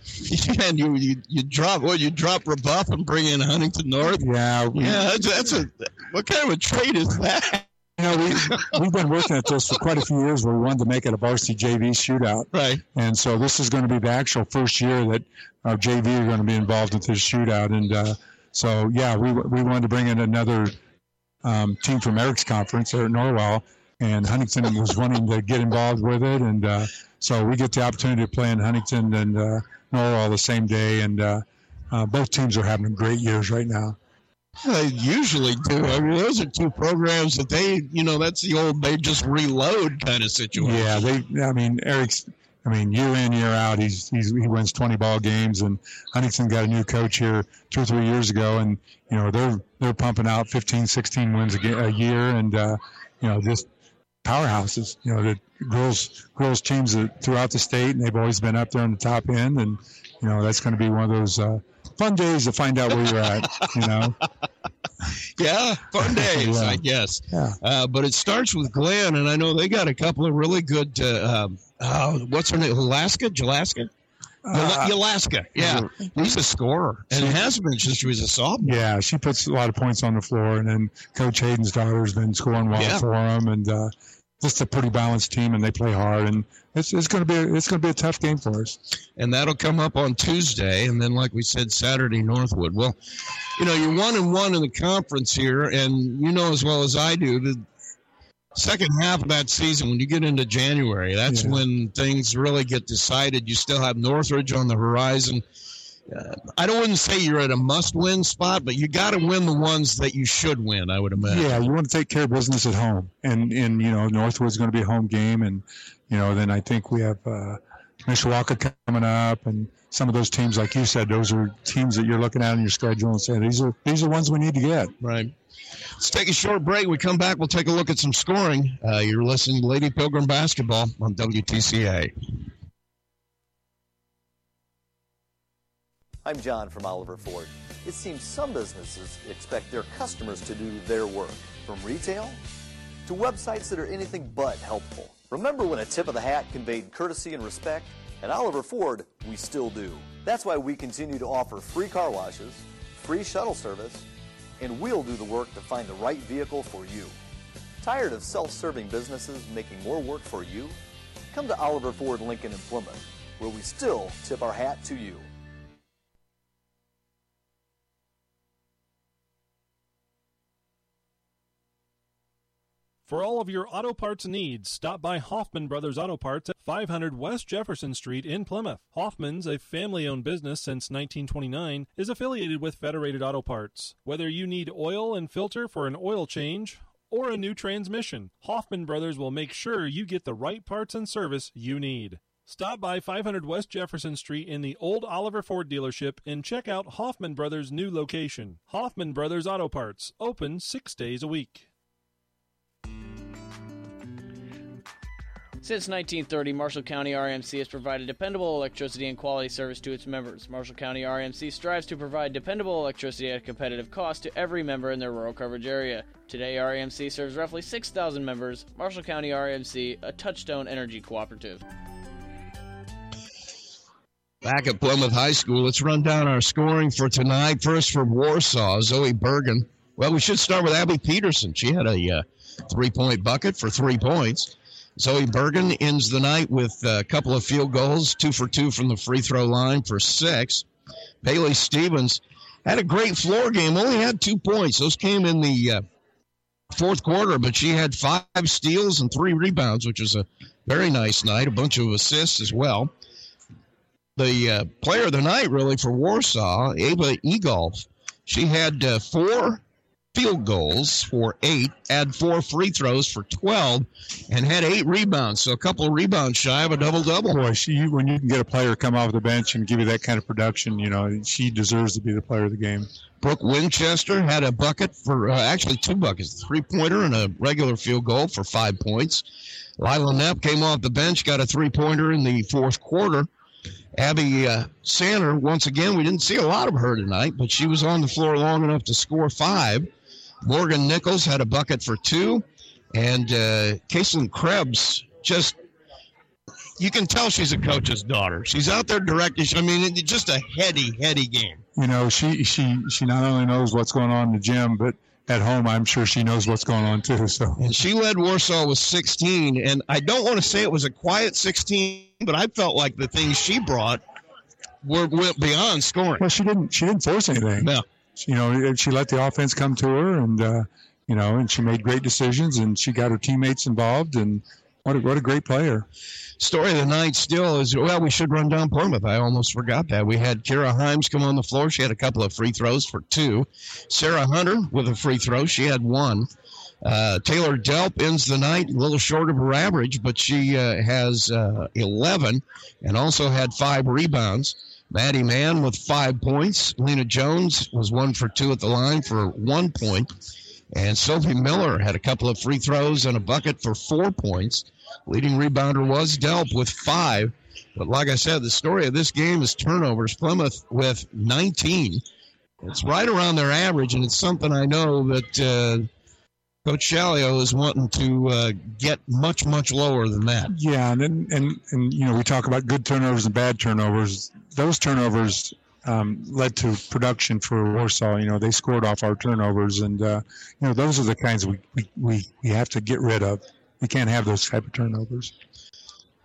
and you you, you drop well, you drop Rebuff and bring in Huntington North. Yeah, we- yeah, that's, that's a what kind of a trade is that? You know, we, we've been working at this for quite a few years where we wanted to make it a varsity JV shootout. Right. And so this is going to be the actual first year that our JV are going to be involved with this shootout. And uh, so, yeah, we, we wanted to bring in another um, team from Eric's conference there at Norwell. And Huntington was wanting to get involved with it. And uh, so we get the opportunity to play in Huntington and uh, Norwell the same day. And uh, uh, both teams are having great years right now. They usually do. I mean, those are two programs that they, you know, that's the old they just reload kind of situation. Yeah, they. I mean, Eric's. I mean, year in year out, he's, he's he wins 20 ball games, and Huntington got a new coach here two or three years ago, and you know they're they're pumping out 15, 16 wins a, a year, and uh, you know just powerhouses. You know the girls girls teams throughout the state, and they've always been up there on the top end, and you know that's going to be one of those uh, fun days to find out where you're at. You know. Yeah, fun days, Yeah. I guess. Yeah. Uh, but it starts with Glenn, and I know they got a couple of really good. Uh, um, oh, what's her name? Alaska, Jalaska, Uh, Alaska. Yeah, he's a scorer, and has been since he was a sophomore. Yeah, she puts a lot of points on the floor, and then Coach Hayden's daughter's been scoring well Yeah. for him, and uh, just a pretty balanced team, and they play hard, and it's it's going to be a, it's going to be a tough game for us. and that'll come up on Tuesday, and then, like we said, Saturday Northwood. Well, you know, you're one and one in the conference here, and you know as well as I do the second half of that season when you get into January, that's Yeah. when things really get decided. You still have Northridge on the horizon. Uh, I don't wouldn't say you're at a must-win spot, but you got to win the ones that you should win. I would imagine. Yeah, you want to take care of business at home, and and you know Northwood's going to be a home game, and you know then I think we have uh, Mishawaka coming up, and some of those teams, like you said, those are teams that you're looking at in your schedule and saying these are these are ones we need to get. Right. Let's take a short break. We come back. We'll take a look at some scoring. Uh, you're listening to Lady Pilgrim Basketball on WTCA. I'm John from Oliver Ford. It seems some businesses expect their customers to do their work, from retail to websites that are anything but helpful. Remember when a tip of the hat conveyed courtesy and respect? At Oliver Ford, we still do. That's why we continue to offer free car washes, free shuttle service, and we'll do the work to find the right vehicle for you. Tired of self serving businesses making more work for you? Come to Oliver Ford Lincoln in Plymouth, where we still tip our hat to you. For all of your auto parts needs, stop by Hoffman Brothers Auto Parts at 500 West Jefferson Street in Plymouth. Hoffman's, a family owned business since 1929, is affiliated with Federated Auto Parts. Whether you need oil and filter for an oil change or a new transmission, Hoffman Brothers will make sure you get the right parts and service you need. Stop by 500 West Jefferson Street in the old Oliver Ford dealership and check out Hoffman Brothers' new location. Hoffman Brothers Auto Parts, open six days a week. Since 1930, Marshall County REMC has provided dependable electricity and quality service to its members. Marshall County REMC strives to provide dependable electricity at a competitive cost to every member in their rural coverage area. Today, REMC serves roughly 6,000 members. Marshall County REMC, a touchstone energy cooperative. Back at Plymouth High School, let's run down our scoring for tonight. First for Warsaw, Zoe Bergen. Well, we should start with Abby Peterson. She had a uh, three point bucket for three points. Zoe Bergen ends the night with a couple of field goals, two for two from the free throw line for six. Bailey Stevens had a great floor game, only had two points. Those came in the uh, fourth quarter, but she had five steals and three rebounds, which was a very nice night, a bunch of assists as well the uh, player of the night, really, for Warsaw, Ava Egolf. She had uh, four field goals for eight, had four free throws for 12, and had eight rebounds. So a couple of rebounds shy of a double double. Boy, she when you can get a player come off the bench and give you that kind of production, you know, she deserves to be the player of the game. Brooke Winchester had a bucket for uh, actually two buckets, a three pointer and a regular field goal for five points. Lila Knapp came off the bench, got a three pointer in the fourth quarter. Abby uh, Sander, once again, we didn't see a lot of her tonight, but she was on the floor long enough to score five. Morgan Nichols had a bucket for two, and uh, Caitlin Krebs just. You can tell she's a coach's daughter. She's out there directing. I mean, it's just a heady, heady game. You know, she she she not only knows what's going on in the gym, but at home, I'm sure she knows what's going on too. So And she led Warsaw with 16. And I don't want to say it was a quiet 16, but I felt like the things she brought were went beyond scoring. Well, she didn't she didn't force anything. No. You know, she let the offense come to her, and uh, you know, and she made great decisions, and she got her teammates involved, and what a, what a great player. Story of the night still is well, we should run down Plymouth. I almost forgot that. We had Kira Himes come on the floor. She had a couple of free throws for two. Sarah Hunter with a free throw. She had one. Uh, Taylor Delp ends the night a little short of her average, but she uh, has uh, 11 and also had five rebounds. Maddie Mann with five points. Lena Jones was one for two at the line for one point. And Sophie Miller had a couple of free throws and a bucket for four points. Leading rebounder was Delp with five. But like I said, the story of this game is turnovers. Plymouth with 19. It's right around their average, and it's something I know that uh, Coach Shalio is wanting to uh, get much, much lower than that. Yeah, and, then and and you know we talk about good turnovers and bad turnovers. Those turnovers um, led to production for Warsaw. You know they scored off our turnovers, and uh, you know those are the kinds we, we, we have to get rid of. We can't have those type of turnovers.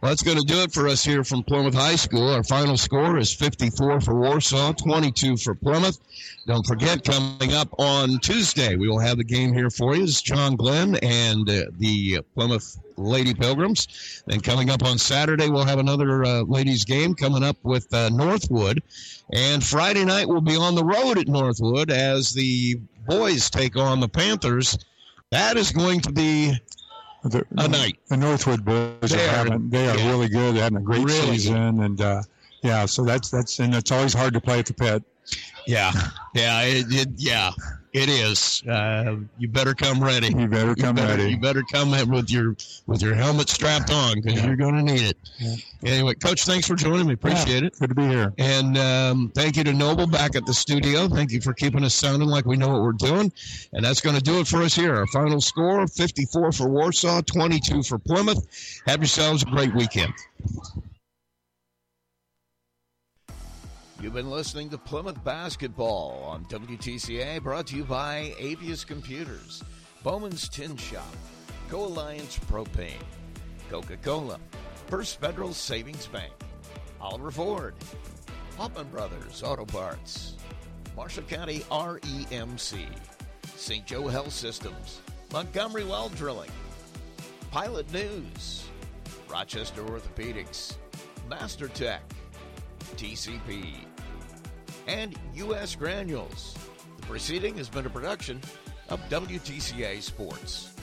Well, that's going to do it for us here from Plymouth High School. Our final score is 54 for Warsaw, 22 for Plymouth. Don't forget, coming up on Tuesday, we will have the game here for you. It's John Glenn and uh, the Plymouth Lady Pilgrims. And coming up on Saturday, we'll have another uh, ladies game coming up with uh, Northwood. And Friday night, we'll be on the road at Northwood as the boys take on the Panthers. That is going to be the, a night. The Northwood boys They are, having, they are yeah. really good. They're having a great Really season, and uh, yeah, so that's that's and it's always hard to play at the pit. Yeah, yeah, it, it, yeah, it is. Uh, you better come ready. You better come ready. You better come with your with your helmet strapped on because you're going to need it. Anyway, Coach, thanks for joining me. Appreciate it. Good to be here. And um, thank you to Noble back at the studio. Thank you for keeping us sounding like we know what we're doing. And that's going to do it for us here. Our final score: 54 for Warsaw, 22 for Plymouth. Have yourselves a great weekend. You've been listening to Plymouth Basketball on WTCA, brought to you by Apheus Computers, Bowman's Tin Shop, Co Alliance Propane, Coca Cola, First Federal Savings Bank, Oliver Ford, Hoffman Brothers Auto Parts, Marshall County REMC, St. Joe Health Systems, Montgomery Well Drilling, Pilot News, Rochester Orthopedics, Master Tech, TCP, and U.S. Granules. The preceding has been a production of WTCA Sports.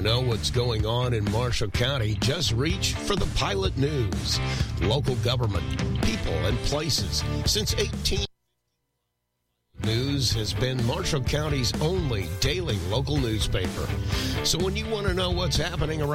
know what's going on in Marshall County, just reach for the Pilot News. Local government, people, and places since 18. 18- News has been Marshall County's only daily local newspaper. So when you want to know what's happening around